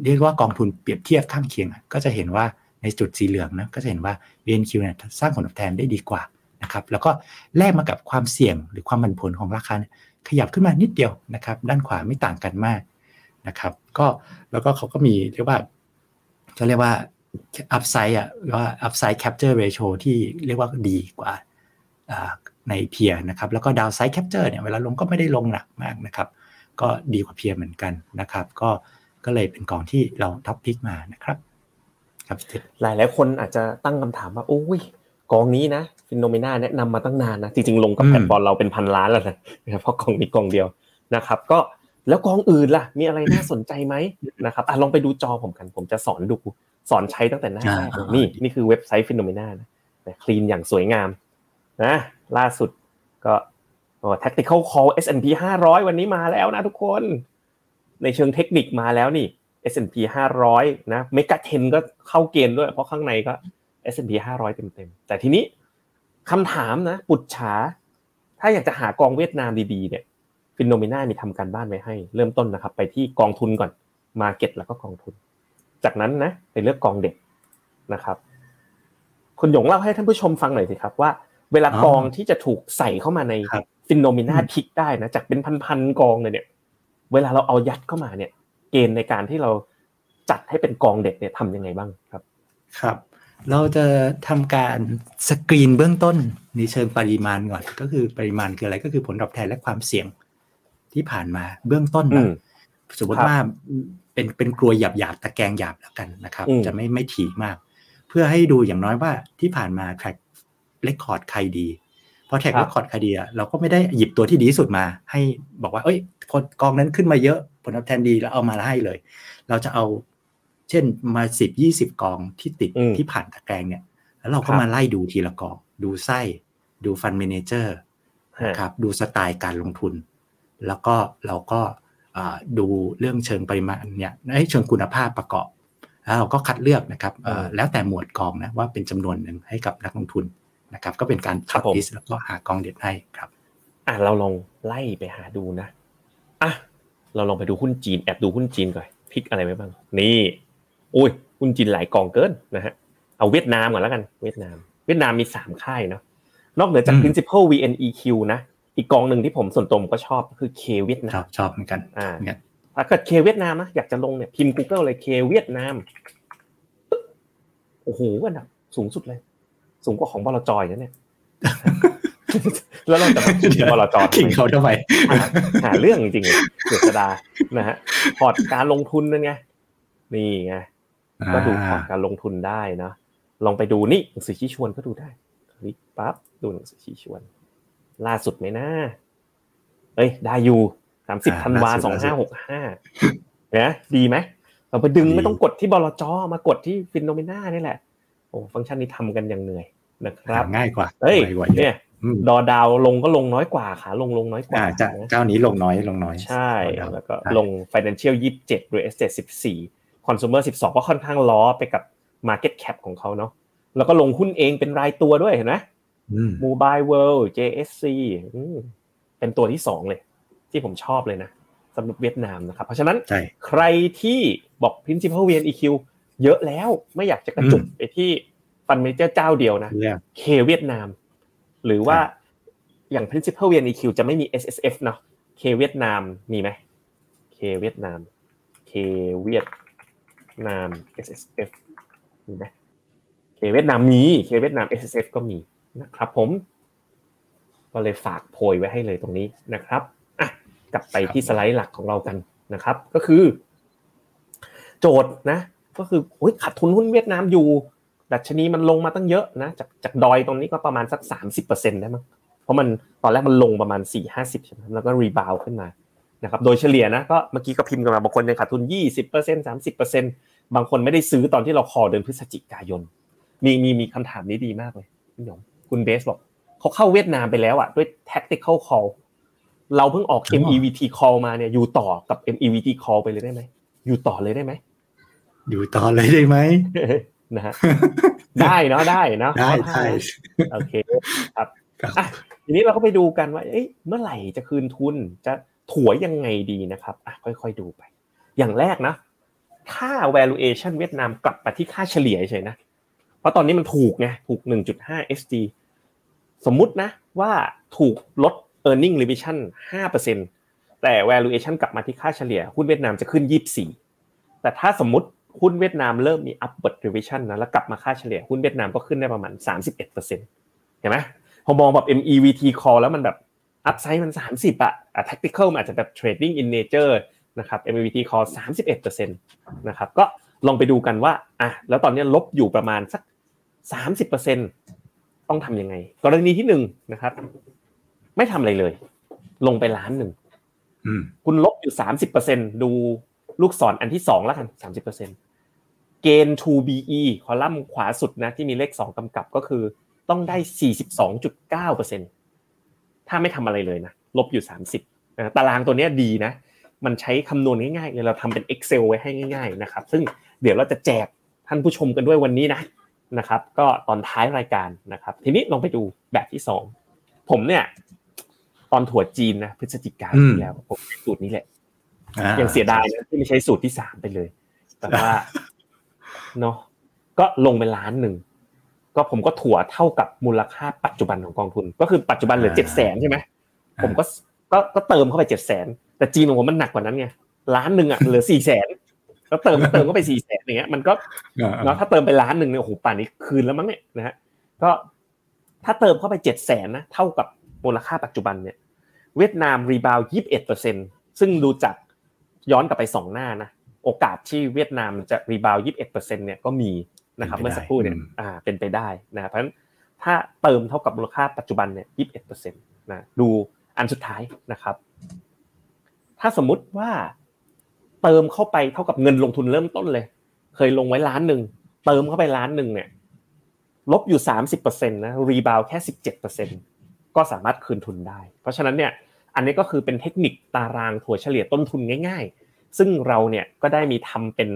เรียกว่ากองทุนเปรียบเทียบข้างเคียง ก็จะเห็นว่าในจุดสีเหลืองนะก็จะเห็นว่า BNQ เนี่ยสร้างผลตอบแทนได้ดีกว่านะครับแล้วก็แลกมากับความเสี่ยงหรือความผันผวนของราคาขยับขึ้นมานิดเดียวนะครับ ด้านขวาไม่ต่างกันมากนะครับ ก็แล้วก็เขาก็มีเรียกว่าจะเรียกว่า upside อะว่า upside capture ratio ที่เรียกว่าดีกว่า ใน peer นะครับแล้วก็ downside capture เนี่ยเวลาลงก็ไม่ได้ลงหนักมากนะครับ ก็ดีกว่า peer เหมือนกันนะครับ ก็ก็เลยเป็นกองที่เรา top pick มานะครับ ครับหลายหลายคนอาจจะตั้งคำถามว่าโอ้ยกองนี้นะ FINNOMENA แนะนำมาตั้งนานนะจริงๆลงกับแพลตฟอร์มเราเป็นพันล้านแล้วนะเพราะกองนี้กองเดียวนะครับ ก็แล้วกองอื่นล่ะ มีอะไรน่าสนใจไหมนะครับอะลองไปดูจอผมกัน ผมจะสอนดูสอนใช้ตั้งแต่หน้าแรกนี่นี่คือเว็บไซต์ FINNOMENA นะ clean อย่างสวยงาม นะล่าสุดก็โอ้ tactical call S&P 500 วันนี้มาแล้วนะทุกคน ในเชิงเทคนิคมาแล้วนี่ S&P 500 นะเมกะเทนก็เข้าเกณฑ์ด้วย เพราะข้างในก็ S&P 500 เต็มๆ แต่ทีนี้คำถามนะปุจฉา ถ้าอยากจะหากองเวียดนามดีๆ เนี่ยฟินโนเมนามีทำการบ้านไว้ให้ เริ่มต้นนะครับ ไปที่กองทุนก่อนมาเก็ตแล้วก็กองทุน จากนั้นนะไปเลือกกองเด็กนะครับ คุณหยงเล่าให้ท่านผู้ชมฟังหน่อยสิครับว่า เวลากองที่จะถูกใส่เข้ามาในFINNOMENA Pick ได้นะจากเป็นพันๆกองเลยเนี่ยเวลาเราเอายัดเข้ามาเนี่ย เกณฑ์ในการที่เราจัดให้เป็นกองเด็ดเนี่ยทำยังไงบ้างครับ ครับ เราจะทำการสกรีนเบื้องต้นในเชิงปริมาณก่อน ก็คือปริมาณคืออะไรก็คือผลตอบแทนและความเสี่ยงที่ผ่านมาเบื้องต้นนะสมมติว่าเป็นเป็นกลวยหยาบหยาบตะแกรงหยาบแล้วกันนะครับ จะไม่ไม่ถี่มาก เพื่อให้ดูอย่างน้อยว่าที่ผ่านมา track เรคคอร์ดใครดีพอ track record ใครดีอะเราก็ไม่ได้หยิบตัวที่ดีที่สุดมา ให้บอกว่า เอ้ยกองนั้นขึ้นมาเยอะผลตอบแทนดีแล้วเอามาให้เลย เราจะเอาเช่นมาสิบยี่สิบกองที่ติดที่ผ่านตะแกรงเนี่ย แล้วเราก็มาไล่ดูทีละกอง ดูไส้ ดู fund manager ครับดูสไตล์การลงทุน แล้วก็เราก็ดูเรื่องเชิงปริมาณเนี่ยเชิงคุณภาพประกอบ แล้วเราก็คัดเลือกนะครับแล้วแต่หมวดกองนะว่าเป็นจำนวนหนึ่งให้กับนักลงทุน นะครับ ก็เป็นการ shortlist แล้วก็หากองเด็ดให้ครับ อะเราลองไล่ไปหาดูนะอะเราลองไปดูหุ้นจีนแอบดูหุ้นจีนก่อน pick อะไรไว้บ้าง นี่อุ้ยหุ้นจีนหลายกองเกินนะฮะเอาเวียดนามก่อนแล้วกันเวียดนาม เวียดนามมีสามค่ายเนาะนอกเหนือจาก principal VNEQ นะอีกกองหนึ่งที่ผมส่วนตัวก็ชอบก็คือ K เวียดนามชอบเหมือนกันอ่าถ้าเกิด K เวียดนามนะอยากจะลงเนี่ยพิมพ์ Google เลย K เวียดนามโอ้โหอันดับสูงสุดเลย สูงกว่าของบลจอยนะเนี่ยแล้วเราจะมาบลจอยขิงเขาทำไมหาเรื่องจริงๆเกิดดานะฮะพอร์ตการลงทุนนั่นไงนี่ไงก็ดูพอร์ตการลงทุนได้นะลองไปดูนี่หนังสือชี้ชวนก็ดูได้คลิกปั๊บดูหนังสือชี้ชวน ล่าสุดไหมนะเอ้ยได้อยู่สามสิบธันวาสองห้าหกห้าเนี่ยดีไหมเราไปดึงไม่ต้องกดที่บลจมากดที่ฟินโนเมนานี่แหละโอ้ฟังก์ชันนี้ทำกันอย่างเหนื่อย นะครับง่ายกว่าเฮ้ยเนี่ยดอดาวลงก็ลงน้อยกว่าขาลงลงน้อยกว่าเจ้านี้ลงน้อยลงน้อยใช่แล้วก็ลง Financial 27 Real Estate 14 Consumer 12 ก็ค่อนข้างล้อไปกับ Market Cap ของเขาเนาะแล้วก็ลงหุ้นเองเป็นรายตัวด้วยเห็นไหม Mobile World JSC เป็นตัวที่สองเลย ที่ผมชอบเลยนะสำหรับเวียดนามนะครับ เพราะฉะนั้นใครที่บอก principal VNEQ เยอะแล้วไม่อยากจะกระจุกไปที่ fund manager เจ้าเดียวนะเคเวียดนาม หรือว่าอย่าง principal VNEQ จะไม่มี SSF เนาะเคเวียดนามมีไหมเคเวียดนามเคเวียดนาม SSF มีไหมเคเวียดนามมีเคเวียดนาม SSF ก็มีนะครับ ผม ก็เลยฝากโพยไว้ให้เลยตรงนี้นะครับอะกลับไปที่สไลด์หลักของเรากันนะครับ ก็คือ โจทย์นะ ก็คือโอ้ยขาดทุนหุ้นเวียดนามอยู่ ดัชนีมันลงมาตั้งเยอะนะจากจากดอยตรงนี้ก็ประมาณสักสามสิบเปอร์เซ็นต์ได้มั้งเพราะมันตอนแรกมันลงประมาณสี่ห้าสิบใช่ไหมแล้วก็รีบาวขึ้นมานะครับโดยเฉลี่ยนะก็เมื่อกี้ก็พิมพ์กันมาบางคนยังขาดทุนยี่สิบเปอร์เซ็นต์สามสิบเปอร์เซ็นต์บางคนไม่ได้ซื้อตอนที่เราคอเดือนพฤศจิกายน มีมีมีคำถามนี้ดีมากเลยพี่หยงคุณเบสบอกเขาเข้าเวียดนามไปแล้วอะด้วย tactical call เราเพิ่งออก MEVT call มาเนี่ยอยู่ต่อกับ MEVT call ไปเลยได้ไหมอยู่ต่อเลยได้ไหมอยู่ต่อเลยได้ไหม นะฮะได้เนาะได้เนาะได้ได้โอเคครับอะทีนี้เราก็ไปดูกันว่าเอ๊ะเมื่อไหร่จะคืนทุนจะถัวยังไงดีนะครับอะค่อยๆดูไป อย่างแรกนะค่า valuation เวียดนามกลับมาที่ค่าเฉลี่ยเฉยนะเพราะตอนนี้มันถูกไงถูก 1.5 SG สมมุตินะว่าถูกลด earning revision 5%แต่ valuation กลับมาที่ค่าเฉลี่ยหุ้นเวียดนามจะขึ้น 24 แต่ถ้าสมมติ หุ้นเวียดนามเริ่มมี upward revision นะแล้วกลับมาค่าเฉลี่ยหุ้นเวียดนามก็ขึ้นได้ประมาณ 31%เห็นไหมพอมองแบบ MEVT call แล้วมันแบบ upside มัน 30อะ tactical อาจจะแบบ trading in nature นะครับ MEVT call 31%นะครับก็ลองไปดูกันว่าอะแล้วตอนนี้ลบอยู่ประมาณสัก 30%ต้องทำยังไง กรณีที่หนึ่งนะครับ ไม่ทำอะไรเลย ลงไปล้านหนึ่งคุณลบอยู่ 30%ดูลูกศรอันที่สองแล้วกันสามสิบ เปอร์เซ็นต์เกณฑ์ 2BE คอลัมน์ขวาสุดนะที่มีเลขสองกำกับก็คือ ต้องได้สี่สิบสองจุดเก้าเปอร์เซ็นต์ถ้าไม่ทำอะไรเลยนะ ลบอยู่สามสิบตารางตัวนี้ดีนะ มันใช้คำนวณง่ายๆเลยเราทำเป็น Excel ไว้ให้ง่าย ๆนะครับ ซึ่งเดี๋ยวเราจะแจกท่านผู้ชมกันด้วยวันนี้นะนะครับ ก็ตอนท้ายรายการนะครับ ทีนี้ลองไปดูแบบที่สองผมเนี่ย ตอนถั่วจีนนะพฤศจิกายนที่แล้วผมสูตรนี้แหละยังเสียดายนะที่ไม่ใช้สูตรที่สามไปเลย แต่ว่า เนาะก็ลงไปล้านหนึ่งก็ผมก็ถั่วเท่ากับมูลค่าปัจจุบันของกองทุน ก็คือปัจจุบันเหลือเจ็ดแสนใช่ไหมผมก็ก็ก็เติมเข้าไปเจ็ดแสนแต่จีนของผมมันหนักกว่านั้นไงล้านหนึ่งอะเหลือสี่แสนแล้วเติมเติมเข้าไปสี่แสนอย่างเงี้ยมันก็เนาะถ้าเติมไปล้านหนึ่งเนี่ยโอ้โหป่านนี้คืนแล้วมั้งเนี่ยนะฮะก็ถ้าเติมเข้าไปเจ็ดแสนนะเท่ากับมูลค่าปัจจุบันเนี่ย เวียดนาม rebound ยี่สิบเอ็ดเปอร์เซ็นซึ่งดูจากย้อนกลับไปสองหน้านะ โอกาสที่เวียดนามจะ rebound ยี่สิบเอ็ดเปอร์เซ็นเนี่ยก็มีนะครับเมื่อสักครู่เนี่ยอ่าเป็นไปได้นะเพราะฉะนั้นถ้าเติมเท่ากับมูลค่าปัจจุบันเนี่ยยี่สิบเอ็ดเปอร์เซ็นต์นะดูอันสุดท้ายนะครับ ถ้าสมมุติว่าเติมเข้าไปเท่ากับเงินลงทุนเริ่มต้นเลย เคยลงไว้ล้านหนึ่งเติมเข้าไปล้านหนึ่งเนี่ยลบอยู่สามสิบเปอร์เซ็นต์นะ rebound แค่สิบเจ็ดเปอร์เซ็นต์ก็สามารถคืนทุนได้ เพราะฉะนั้นเนี่ยอันนี้ก็คือเป็นเทคนิคตารางถัวเฉลี่ยต้นทุนง่ายๆ ซึ่งเราเนี่ยก็ได้มีทำเป็น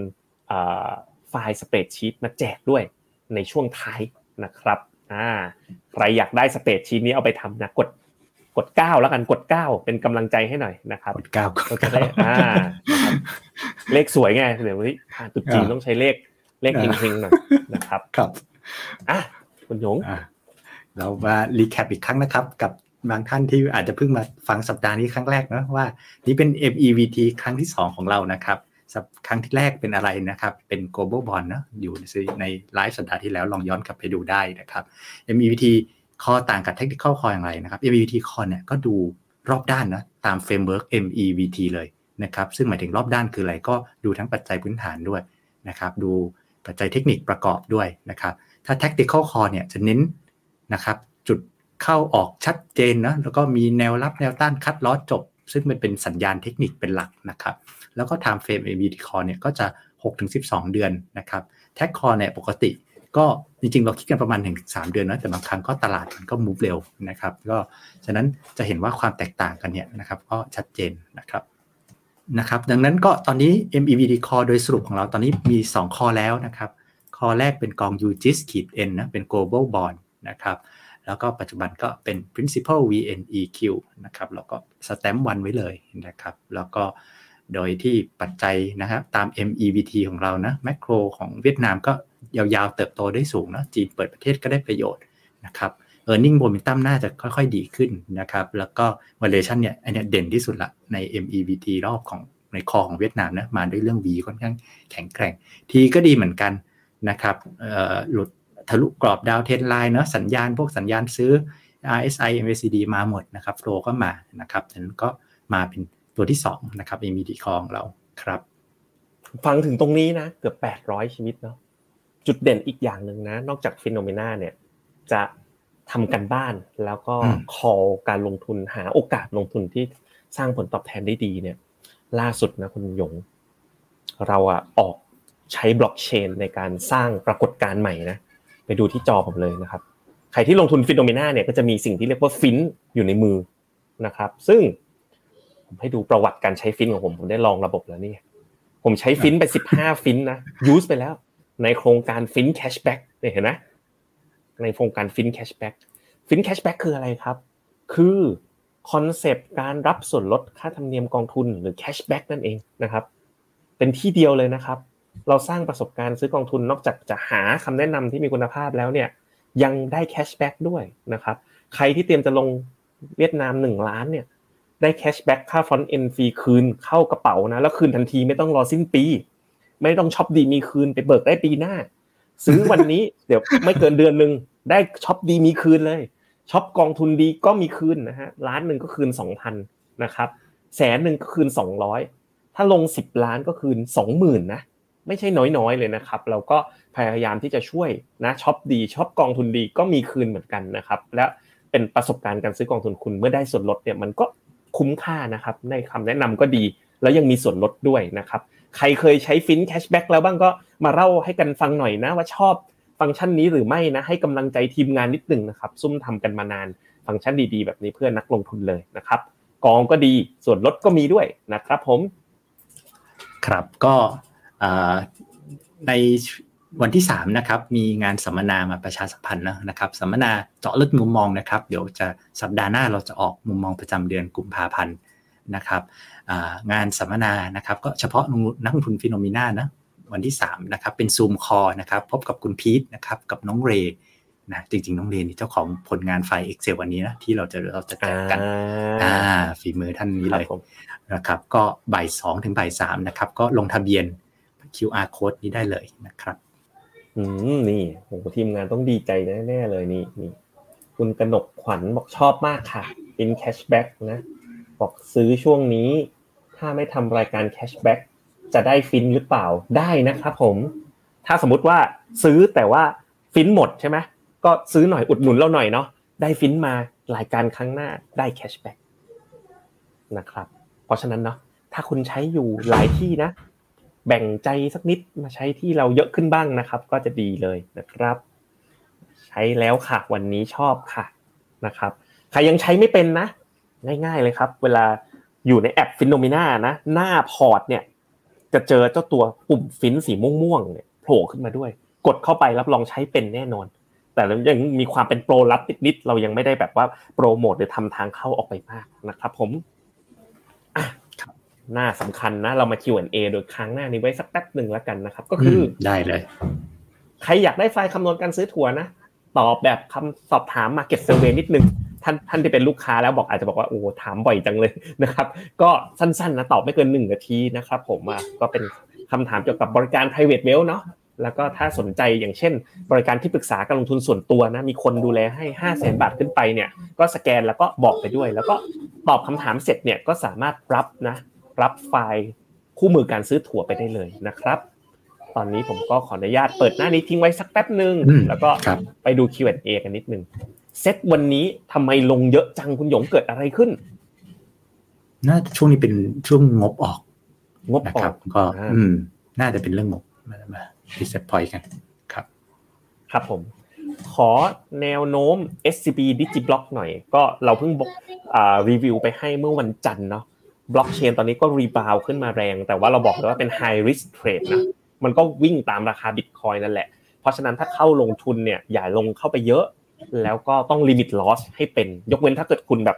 ไฟล์ spreadsheet มาแจกด้วยในช่วงท้ายนะครับอ่าใครอยากได้ spreadsheet นี้เอาไปทำนะกดกดเก้าแล้วกันกดเก้าเป็นกำลังใจให้หน่อยนะครับกดเก้าก็จะได้อ่าเลขสวยไงเดี๋ยววันนี้ตุจีนต้องใช้เลขเลขเฮงๆหน่อยนะครับครับอะคุณหยงเรามารีแคปอีกครั้งนะครับ กับ บางท่านที่อาจจะเพิ่งมาฟังสัปดาห์นี้ครั้งแรกนะว่า นี่เป็น MEVT ครั้งที่ 2 ของเรานะครับครั้งที่แรกเป็นอะไรนะครับ เป็น global bond นะอยู่ในไลฟ์สัปดาห์ที่แล้วลองย้อนกลับไปดูได้นะครับ MEVT คอต่างกับ technical call อย่างไรนะครับ MEVT call เนี่ยก็ดูรอบด้านนะตาม framework MEVT เลยนะครับ ซึ่งหมายถึงรอบด้านคืออะไรก็ดูทั้งปัจจัยพื้นฐานด้วยนะครับดูปัจจัยเทคนิคประกอบด้วยนะครับ ถ้า tactical call เนี่ยจะเน้นนะครับจุด เข้าออกชัดเจนนะแล้วก็มีแนวรับแนวต้านคัดล้อจบ ซึ่งมันเป็นสัญญาณเทคนิคเป็นหลักนะครับ แล้วก็ time frame ABT call เนี่ยก็จะ 6-12 เดือนนะครับแท็กคอเนี่ยปกติก็จริงๆ เราคิดกันประมาณถึง3เดือนนะแต่บางครั้งก็ตลาดมันก็มูฟเร็วนะครับก็ฉะนั้นจะเห็นว่าความแตกต่างกันเนี่ยนะครับก็ชัดเจนนะครับนะครับดังนั้นก็ตอนนี้ MEVD call โดยสรุปของเราตอนนี้มี 2 คอแล้วนะครับ คอแรกเป็นกอง UGIS ขีด N นะเป็น global bond นะครับ แล้วก็ปัจจุบันก็เป็น principal VNEQ นะครับแล้วก็สแตมป์วันไว้เลยนะครับ แล้วก็โดยที่ปัจจัยนะครับตาม MEVT ของเรานะแมคโครของเวียดนามก็ยาวๆเติบโตได้สูงนะจีนเปิดประเทศก็ได้ประโยชน์นะครับเออร์เน็งโมเมนตัมน่าจะค่อยๆดีขึ้นนะครับ แล้วก็ valuation เนี่ยอันนี้เด่นที่สุดละใน MEVT รอบของในคอของเวียดนามนะมาด้วยเรื่อง V ค่อนข้างแข็งแกร่ง ทีก็ดีเหมือนกันนะครับหลุด ทะลุกรอบดาวเทนไลน์เนาะสัญญาณพวกสัญญาณซื้อ RSI MACD มาหมดนะครับโฟลก็มานะครับนั้นก็มาเป็นตัวที่2นะครับ MED คองเราครับ ฟังถึงตรงนี้นะ เกือบ 800 ชีวิตเนาะจุดเด่นอีกอย่างหนึ่งนะ นอกจาก FINNOMENA เนี่ย จะทำการบ้านแล้วก็ call การลงทุนหาโอกาสลงทุนที่สร้างผลตอบแทนได้ดีเนี่ย ล่าสุดนะคุณหยง เราอะออกใช้บล็อกเชนในการสร้างปรากฏการณ์ใหม่นะ ไปดูที่จอผมเลยนะครับ ใครที่ลงทุน FINNOMENA เนี่ยก็จะมีสิ่งที่เรียกว่าฟินอยู่ในมือนะครับ ซึ่งผมให้ดูประวัติการใช้ฟินของผมผมได้ลองระบบแล้วนี่ผมใช้ฟินไปสิบห้าฟินนะ use ไปแล้ว ในโครงการฟิน cashback เห็นไหมในโครงการฟิน cashback ฟิน cashback คืออะไรครับ คือ concept การรับส่วนลดค่าธรรมเนียมกองทุนหรือ cashback นั่นเองนะครับ เป็นที่เดียวเลยนะครับ เราสร้างประสบการณ์ซื้อกองทุนนอกจากจะหาคำแนะนำที่มีคุณภาพแล้วเนี่ยยังได้ cashback ด้วยนะครับใครที่เตรียมจะลงเวียดนามหนึ่งล้านเนี่ยได้ cashback ค่า front-end fee คืนเข้ากระเป๋านะแล้วคืนทันทีไม่ต้องรอสิ้นปี ไม่ต้องช็อปดีมีคืนไปเบิกได้ปีหน้า ซื้อวันนี้เดี๋ยวไม่เกินเดือนหนึ่งได้ช็อปดีมีคืนเลยช็อปกองทุนดีก็มีคืนนะฮะล้านหนึ่งก็คืนสองพันนะครับแสนหนึ่งก็คืนสองร้อยถ้าลงสิบล้านก็คืนสองหมื่นนะ ไม่ใช่น้อยๆเลยนะครับ เราก็พยายามที่จะช่วยนะช็อปดีช็อปกองทุนดีก็มีคืนเหมือนกันนะครับ และเป็นประสบการณ์การซื้อกองทุนคุณเมื่อได้ส่วนลดเนี่ยมันก็คุ้มค่านะครับ ในคำแนะนำก็ดี แล้วยังมีส่วนลดด้วยนะครับ ใครเคยใช้ฟิน cashback แล้วบ้างก็มาเล่าให้กันฟังหน่อยนะว่าชอบฟังก์ชันนี้หรือไม่นะให้กำลังใจทีมงานนิดหนึ่งนะครับซุ่มทำกันมานานฟังก์ชันดีๆ แบบนี้เพื่อนักลงทุนเลยนะครับกองก็ดีส่วนลดก็มีด้วยนะครับผม ครับก็ ในวันที่3นะครับมีงานสัมมนามาประชาสัมพันธ์นะครับสัมมนาเจาะลึกมุมมองนะครับ เดี๋ยวจะสัปดาห์หน้าเราจะออกมุมมองประจำเดือนกุมภาพันธ์นะครับงานสัมมนานะครับก็เฉพาะนักลงทุน FINNOMENA นะวันที่3นะครับเป็น Zoom call นะครับพบกับคุณพีทนะครับกับน้องเรนะจริงๆ น้องเรนี่เจ้าของผลงานไฟล์ Excel วันนี้นะที่เราจะเราจะแจกกันอ่าฝีมือท่านนี้เลยนะครับก็บ่ายสองถึงบ่ายสามนะครับก็ลงทะเบียน QR code นี้ได้เลยนะครับ อืมนี่โหทีมงานต้องดีใจแน่ๆเลยนี่นี่คุณกนกขวัญบอกชอบมากค่ะ เป็น cashback นะ บอกซื้อช่วงนี้ ถ้าไม่ทำรายการ cashback จะได้ฟินหรือเปล่าได้นะครับผม ถ้าสมมติว่าซื้อแต่ว่าฟินหมดใช่ไหมก็ซื้อหน่อยอุดหนุนเราหน่อยเนาะได้ฟินมารายการครั้งหน้าได้ cashback นะครับ เพราะฉะนั้นเนาะถ้าคุณใช้อยู่หลายที่นะ แบ่งใจสักนิดมาใช้ที่เราเยอะขึ้นบ้างนะครับ ก็จะดีเลยนะครับ ใช้แล้วค่ะ วันนี้ชอบค่ะนะครับใครยังใช้ไม่เป็นนะ ง่าย ๆเลยครับ เวลาอยู่ในแอป FINNOMENA นะ หน้าพอร์ตเนี่ย จะเจอเจ้าตัวปุ่มฟินสีม่วงๆเนี่ยโผล่ขึ้นมาด้วย กดเข้าไปรับรองใช้เป็นแน่นอน แต่ยังมีความเป็นโปรลับนิดๆเรายังไม่ได้แบบว่าโปรโมทหรือทำทางเข้าออกไปมากนะครับ ผม หน้าสำคัญนะ เรามา Q&A โดยค้างหน้านี้ไว้สักแป๊บหนึ่งแล้วกันนะครับ ก็คือได้เลย ใครอยากได้ไฟล์คำนวณการซื้อถัวนะ ตอบแบบคำสอบถาม market survey นิดนึงท่านท่านที่เป็นลูกค้าแล้วบอกอาจจะบอกว่าโอ้ถามบ่อยจังเลยนะครับ ก็สั้นๆนะตอบไม่เกินหนึ่งนาทีนะครับผมก็เป็นคำถามเกี่ยวกับบริการ private wealth เนาะแล้วก็ถ้าสนใจอย่างเช่น บริการที่ปรึกษาการลงทุนส่วนตัวนะมีคนดูแลให้5 0 0แสนบาทขึ้นไปเนี่ยก็สแกนแล้วก็บอกไปด้วย แล้วก็ตอบคำถามเสร็จเนี่ยก็สามารถรับนะ รับไฟล์คู่มือการซื้อถั่วไปได้เลยนะครับ ตอนนี้ผมก็ขออนุญาตเปิดหน้านี้ทิ้งไว้สักแป๊บหนึ่งแล้วก็ไปดู Q&A กันนิดนึงเซตวันนี้ทำไมลงเยอะจังคุณหยงเกิดอะไรขึ้น น่าช่วงนี้เป็นช่วงงบออก งบออกก็อืมน่าจะเป็นเรื่องงบมามา disappoint กันครับ ครับผม ขอแนวโน้ม SCB Digiblock หน่อย ก็เราเพิ่งบอกรีวิวไปให้เมื่อวันจันทร์เนาะ บล็อกเชนตอนนี้ก็ rebound ขึ้นมาแรง แต่ว่าเราบอกเลยว่าเป็น high risk trade นะมันก็วิ่งตามราคาบิตคอยนั่นแหละ เพราะฉะนั้นถ้าเข้าลงทุนเนี่ยอย่าลงเข้าไปเยอะ แล้วก็ต้อง limit loss ให้เป็น ยกเว้นถ้าเกิดคุณแบบ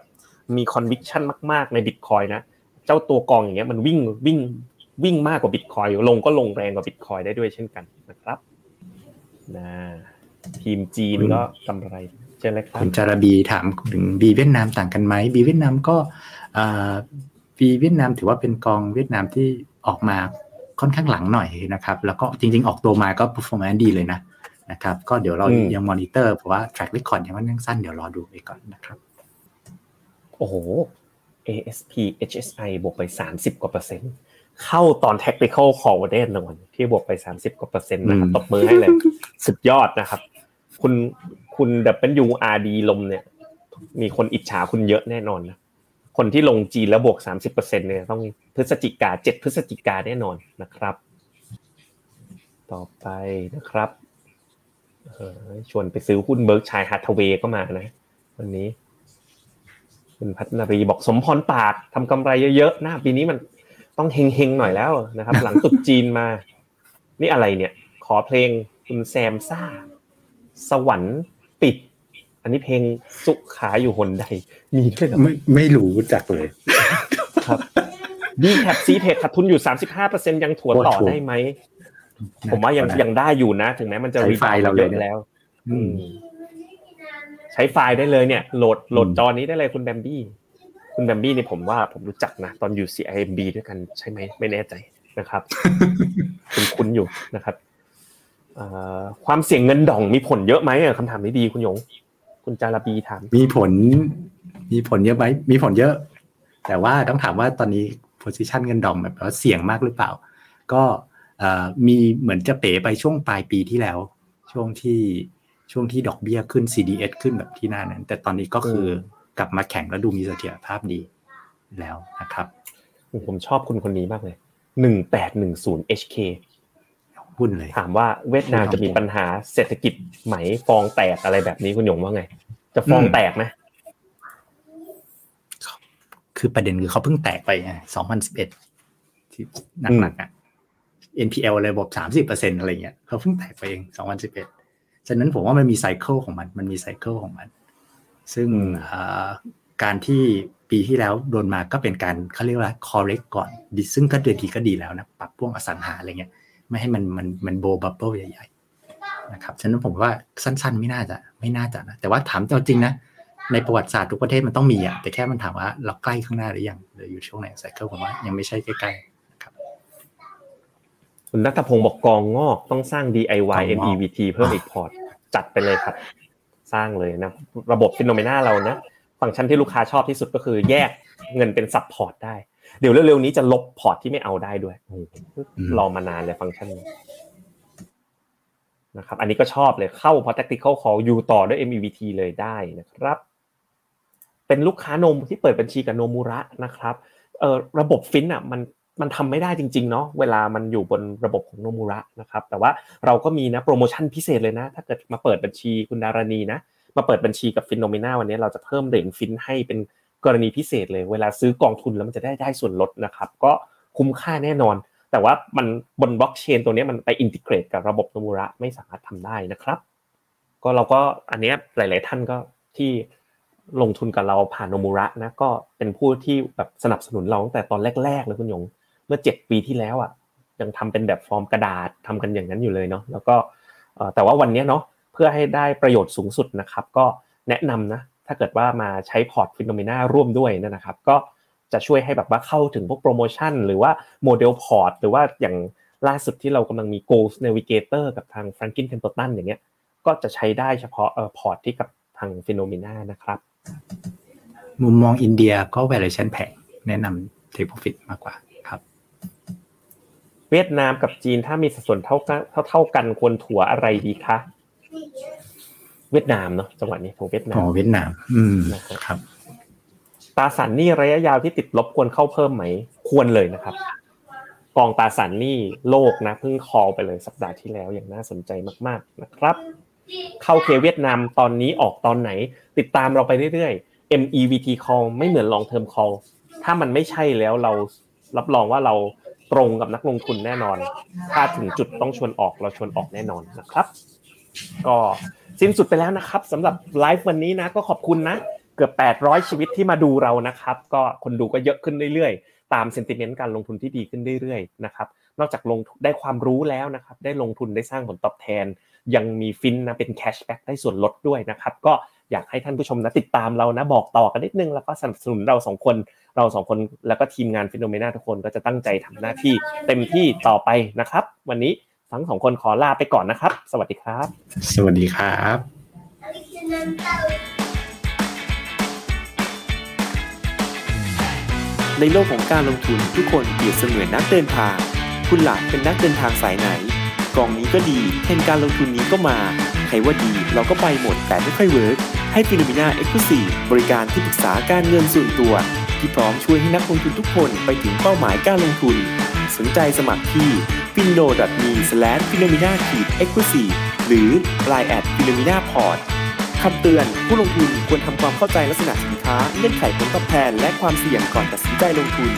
มี conviction มาก ๆ ในบิตคอยน์นะเจ้าตัวกองอย่างเงี้ยมันวิ่งวิ่งวิ่งมากกว่าบิตคอยน์ลงก็ลงแรงกว่าบิตคอยน์ได้ด้วยเช่นกันนะครับนะทีมจีนก็กำไรเช่นไรครับคุณจารบีถามถึงบีเวียดนามต่างกันไหมบีเวียดนามก็ บีเวียดนามถือว่าเป็นกองเวียดนามที่ออกมาค่อนข้างหลังหน่อยนะครับ แล้วก็จริง ๆ ออกตัวมาก็ performance ดีเลยนะนะครับ ก็เดี๋ยวเรายังมอนิเตอร์เพราะว่า track record ยังมันยังสั้นเดี๋ยวรอดูไปก่อนนะครับ โอ้โห ASP HSI บวกไป 30 กว่าเปอร์เซ็นต์เข้าตอน technical call แน่นอนที่บวกไป 30 กว่าเปอร์เซ็นต์นะครับตบมือให้เลย สุดยอดนะครับ คุณคุณ WRD ลมเนี่ย มีคนอิจฉาคุณเยอะแน่นอนนะ คนที่ลงจีนแล้วบวก 30%เนี่ยต้องพฤศจิกา7พฤศจิกาแน่นอนนะครับ ต่อไปนะครับชวนไปซื้อหุ้น Berkshire Hathaway ก็มานะ วันนี้ คุณพัฒนารีบอกสมพรปากทำกำไรเยอะๆหน้าปีนี้มันต้องเฮงๆหน่อยแล้วนะครับ หลังตรุษจีนมา นี่อะไรเนี่ย ขอเพลงคุณแซมซ่า สวรรค์ปิด อันนี้เพลงสุขาอยู่หนใด มีด้วยหรอไม่ไม่รู้จักเลยครับดีแคปซีเทคขาดทุนอยู่สามสิบห้าเปอร์เซ็นยังถัวต่อได้ไหม ผมว่ายังยังได้อยู่นะ ถึงแม้มันจะรีไฟล์เราเยอะแล้วใช้ไฟล์ได้เลยเนี่ย โหลดโหลดจอนี้ได้เลยคุณแบมบี้ คุณแบมบี้นี่ผมว่าผมรู้จักนะ ตอนอยู่ CIMB ด้วยกันใช่ไหมไม่แน่ใจนะครับ คุณคุ้นอยู่นะครับความเสี่ยงเงินดองมีผลเยอะไหมคำถามนี้ดีคุณยง คุณจาราบีถาม มีผล มีผลเยอะไหมมีผลเยอะ แต่ว่าต้องถามว่าตอนนี้ position เงินดองแบบว่าเสี่ยงมากหรือเปล่า ก็มีเหมือนจะเป๋ไปช่วงปลายปีที่แล้ว ช่วงที่ช่วงที่ดอกเบี้ยขึ้น CDS ขึ้นแบบที่หน้านั้น แต่ตอนนี้ก็คือกลับมาแข่งแล้วดูมีเสถียรภาพดีแล้วนะครับ ผมชอบคุณคนนี้มากเลยหนึ่งแปดหนึ่งศูนย์ HK หุ้นเลย ถามว่าเวียดนามจะมีปัญหาเศรษฐกิจไหมฟองแตกอะไรแบบนี้คุณหยงว่าไง จะฟองแตกไหมคือประเด็นคือเขาเพิ่งแตกไปไงสองพันสิบเอ็ดที่หนักๆอะ NPL อะไรบบสามสิบเปอร์เซ็นอะไรเงี้ยเขาเพิ่งแตกไปเองสองพันสิบเอ็ดฉะนั้นผมว่ามันมีไซเคิลของมัน มันมีไซเคิลของมัน ซึ่งการที่ปีที่แล้วโดนมาก็เป็นการเขาเรียกว่า correct ก่อนดิซึ่งก็เดือนทีก็ดีแล้วนะ ปรับพวกอสังหาอะไรเงี้ย ไม่ให้มันมันมันโบ bubble ใหญ่ๆนะครับฉะนั้นผมว่าสั้น ๆ ไม่น่าจะไม่น่าจะนะแต่ว่าถามจริงนะในประวัติศาสตร์ทุกประเทศมันต้องมีอะแต่แค่มันถามว่าเราใกล้ข้างหน้าหรือยังหรืออยู่ช่วงไหน cycle ผมว่ายังไม่ใช่ใกล้ๆครับคุณนัทพงศ์บอกกองงอกต้องสร้าง DIY MEVT เพิ่มอีกพอร์ตจัดไปเลยครับ สร้างเลยนะ ระบบ FINNOMENA เรานะ ฟังก์ชันที่ลูกค้าชอบที่สุดก็คือแยกเงินเป็น sub port ได้ เดี๋ยวเร็วๆนี้จะลบพอร์ตที่ไม่เอาได้ด้วยรอมานานเลยฟังก์ชันนี้นะครับ อันนี้ก็ชอบเลยเข้าพอ tactical call อยู่ต่อด้วย MEVT เลยได้นะครับ เป็นลูกค้านมที่เปิดบัญชีกับโนมูระนะครับเออระบบฟินอะมันมันทำไม่ได้จริงๆเนาะเวลามันอยู่บนระบบของโนมูระนะครับ แต่ว่าเราก็มีนะโปรโมชั่นพิเศษเลยนะ ถ้าเกิดมาเปิดบัญชีคุณดารณีนะมาเปิดบัญชีกับ FINNOMENA วันนี้เราจะเพิ่มเหรียญฟินให้เป็น กรณีพิเศษเลย เวลาซื้อกองทุนแล้วมันจะได้ได้ส่วนลดนะครับ ก็คุ้มค่าแน่นอน แต่ว่ามันบนบล็อกเชนตัวนี้มันไป integrate กับระบบโนมูระไม่สามารถทำได้นะครับ ก็เราก็อันนี้หลาย ๆ ท่านก็ที่ลงทุนกับเราผ่านโนมูระนะก็เป็นผู้ที่แบบสนับสนุนเราตั้งแต่ตอนแรก ๆ เลยคุณยงเมื่อเจ็ดปีที่แล้วอะยังทำเป็นแบบฟอร์มกระดาษทำกันอย่างนั้นอยู่เลยเนาะแล้วก็แต่ว่าวันนี้เนาะเพื่อให้ได้ประโยชน์สูงสุดนะครับ ก็แนะนำนะ ถ้าเกิดว่ามาใช้พอร์ต FINNOMENA ร่วมด้วยนะครับ ก็จะช่วยให้แบบว่าเข้าถึงพวกโปรโมชั่น หรือว่า model port หรือว่าอย่างล่าสุดที่เรากำลังมี Goals Navigator กับทาง Franklin Templeton อย่างเงี้ยก็จะใช้ได้เฉพาะเอ่อพอร์ตที่กับทาง FINNOMENA นะครับ มุมมองอินเดียก็ valuation แพงแนะนำ take profit มากกว่าครับ เวียดนามกับจีนถ้ามีสัดส่วนเท่ากันเท่าเท่ากันควรถัวอะไรดีคะ เวียดนามเนาะจังหวะนี้ของเวียดนามอ๋อเวียดนาม อืมครับตราสารหนี้ระยะยาวที่ติดลบควรเข้าเพิ่มไหม ควรเลยนะครับ กองตราสารหนี้โลกนะเพิ่งคอไปเลยสัปดาห์ที่แล้วอย่างน่าสนใจมาก ๆนะครับ เข้าเคเวียดนามตอนนี้ออกตอนไหน ติดตามเราไปเรื่อยๆ MEVT call ไม่เหมือน long term call ถ้ามันไม่ใช่แล้วเรารับรองว่าเราตรงกับนักลงทุนแน่นอน ถ้าถึงจุดต้องชวนออกเราชวนออกแน่นอนนะครับ ก็สิ้นสุดไปแล้วนะครับสำหรับไลฟ์วันนี้นะก็ขอบคุณนะ เกือบ 800 ชีวิตที่มาดูเรานะครับ ก็คนดูก็เยอะขึ้นเรื่อยๆ ตาม sentiment การลงทุนที่ดีขึ้นเรื่อยๆนะครับนอกจากลงได้ความรู้แล้วนะครับ ได้ลงทุนได้สร้างผลตอบแทน ยังมีฟินนะเป็น cashback ได้ส่วนลดด้วยนะครับ ก็อยากให้ท่านผู้ชมนะติดตามเรานะบอกต่อกันนิดนึง แล้วก็สนับสนุนเราสองคนเราสองคนแล้วก็ทีมงาน FINNOMENA ทุกคนก็จะตั้งใจทำหน้าที่เต็มที่ต่อไปนะครับ วันนี้ ทั้งสองคนขอลาไปก่อนนะครับ สวัสดีครับ สวัสดีครับในโลกของการลงทุนทุกคนเปรียบเสมือนนักเดินทาง คุณล่ะเป็นนักเดินทางสายไหน กองนี้ก็ดีเทรนด์การลงทุนนี้ก็มา ใครว่าดีเราก็ไปหมดแต่ไม่ค่อย workให้ฟิโนมิน่าเอ็กซ์คลูซีบริการที่ปรึกษาการเงินส่วนตัว ที่พร้อมช่วยให้นักลงทุนทุกคนไปถึงเป้าหมายการลงทุนส นใจสมัครที่ f i n o m e f i n o m i n a e x c l u s i v e หรือ line at f i n o m i n a p o r t คำเตือน ผู้ลงทุนควรทำความเข้าใจลักษณะสินค้าเงื่อนไขผลตอบแทน และความเสี่ยงก่อนตัดสินใจลงทุน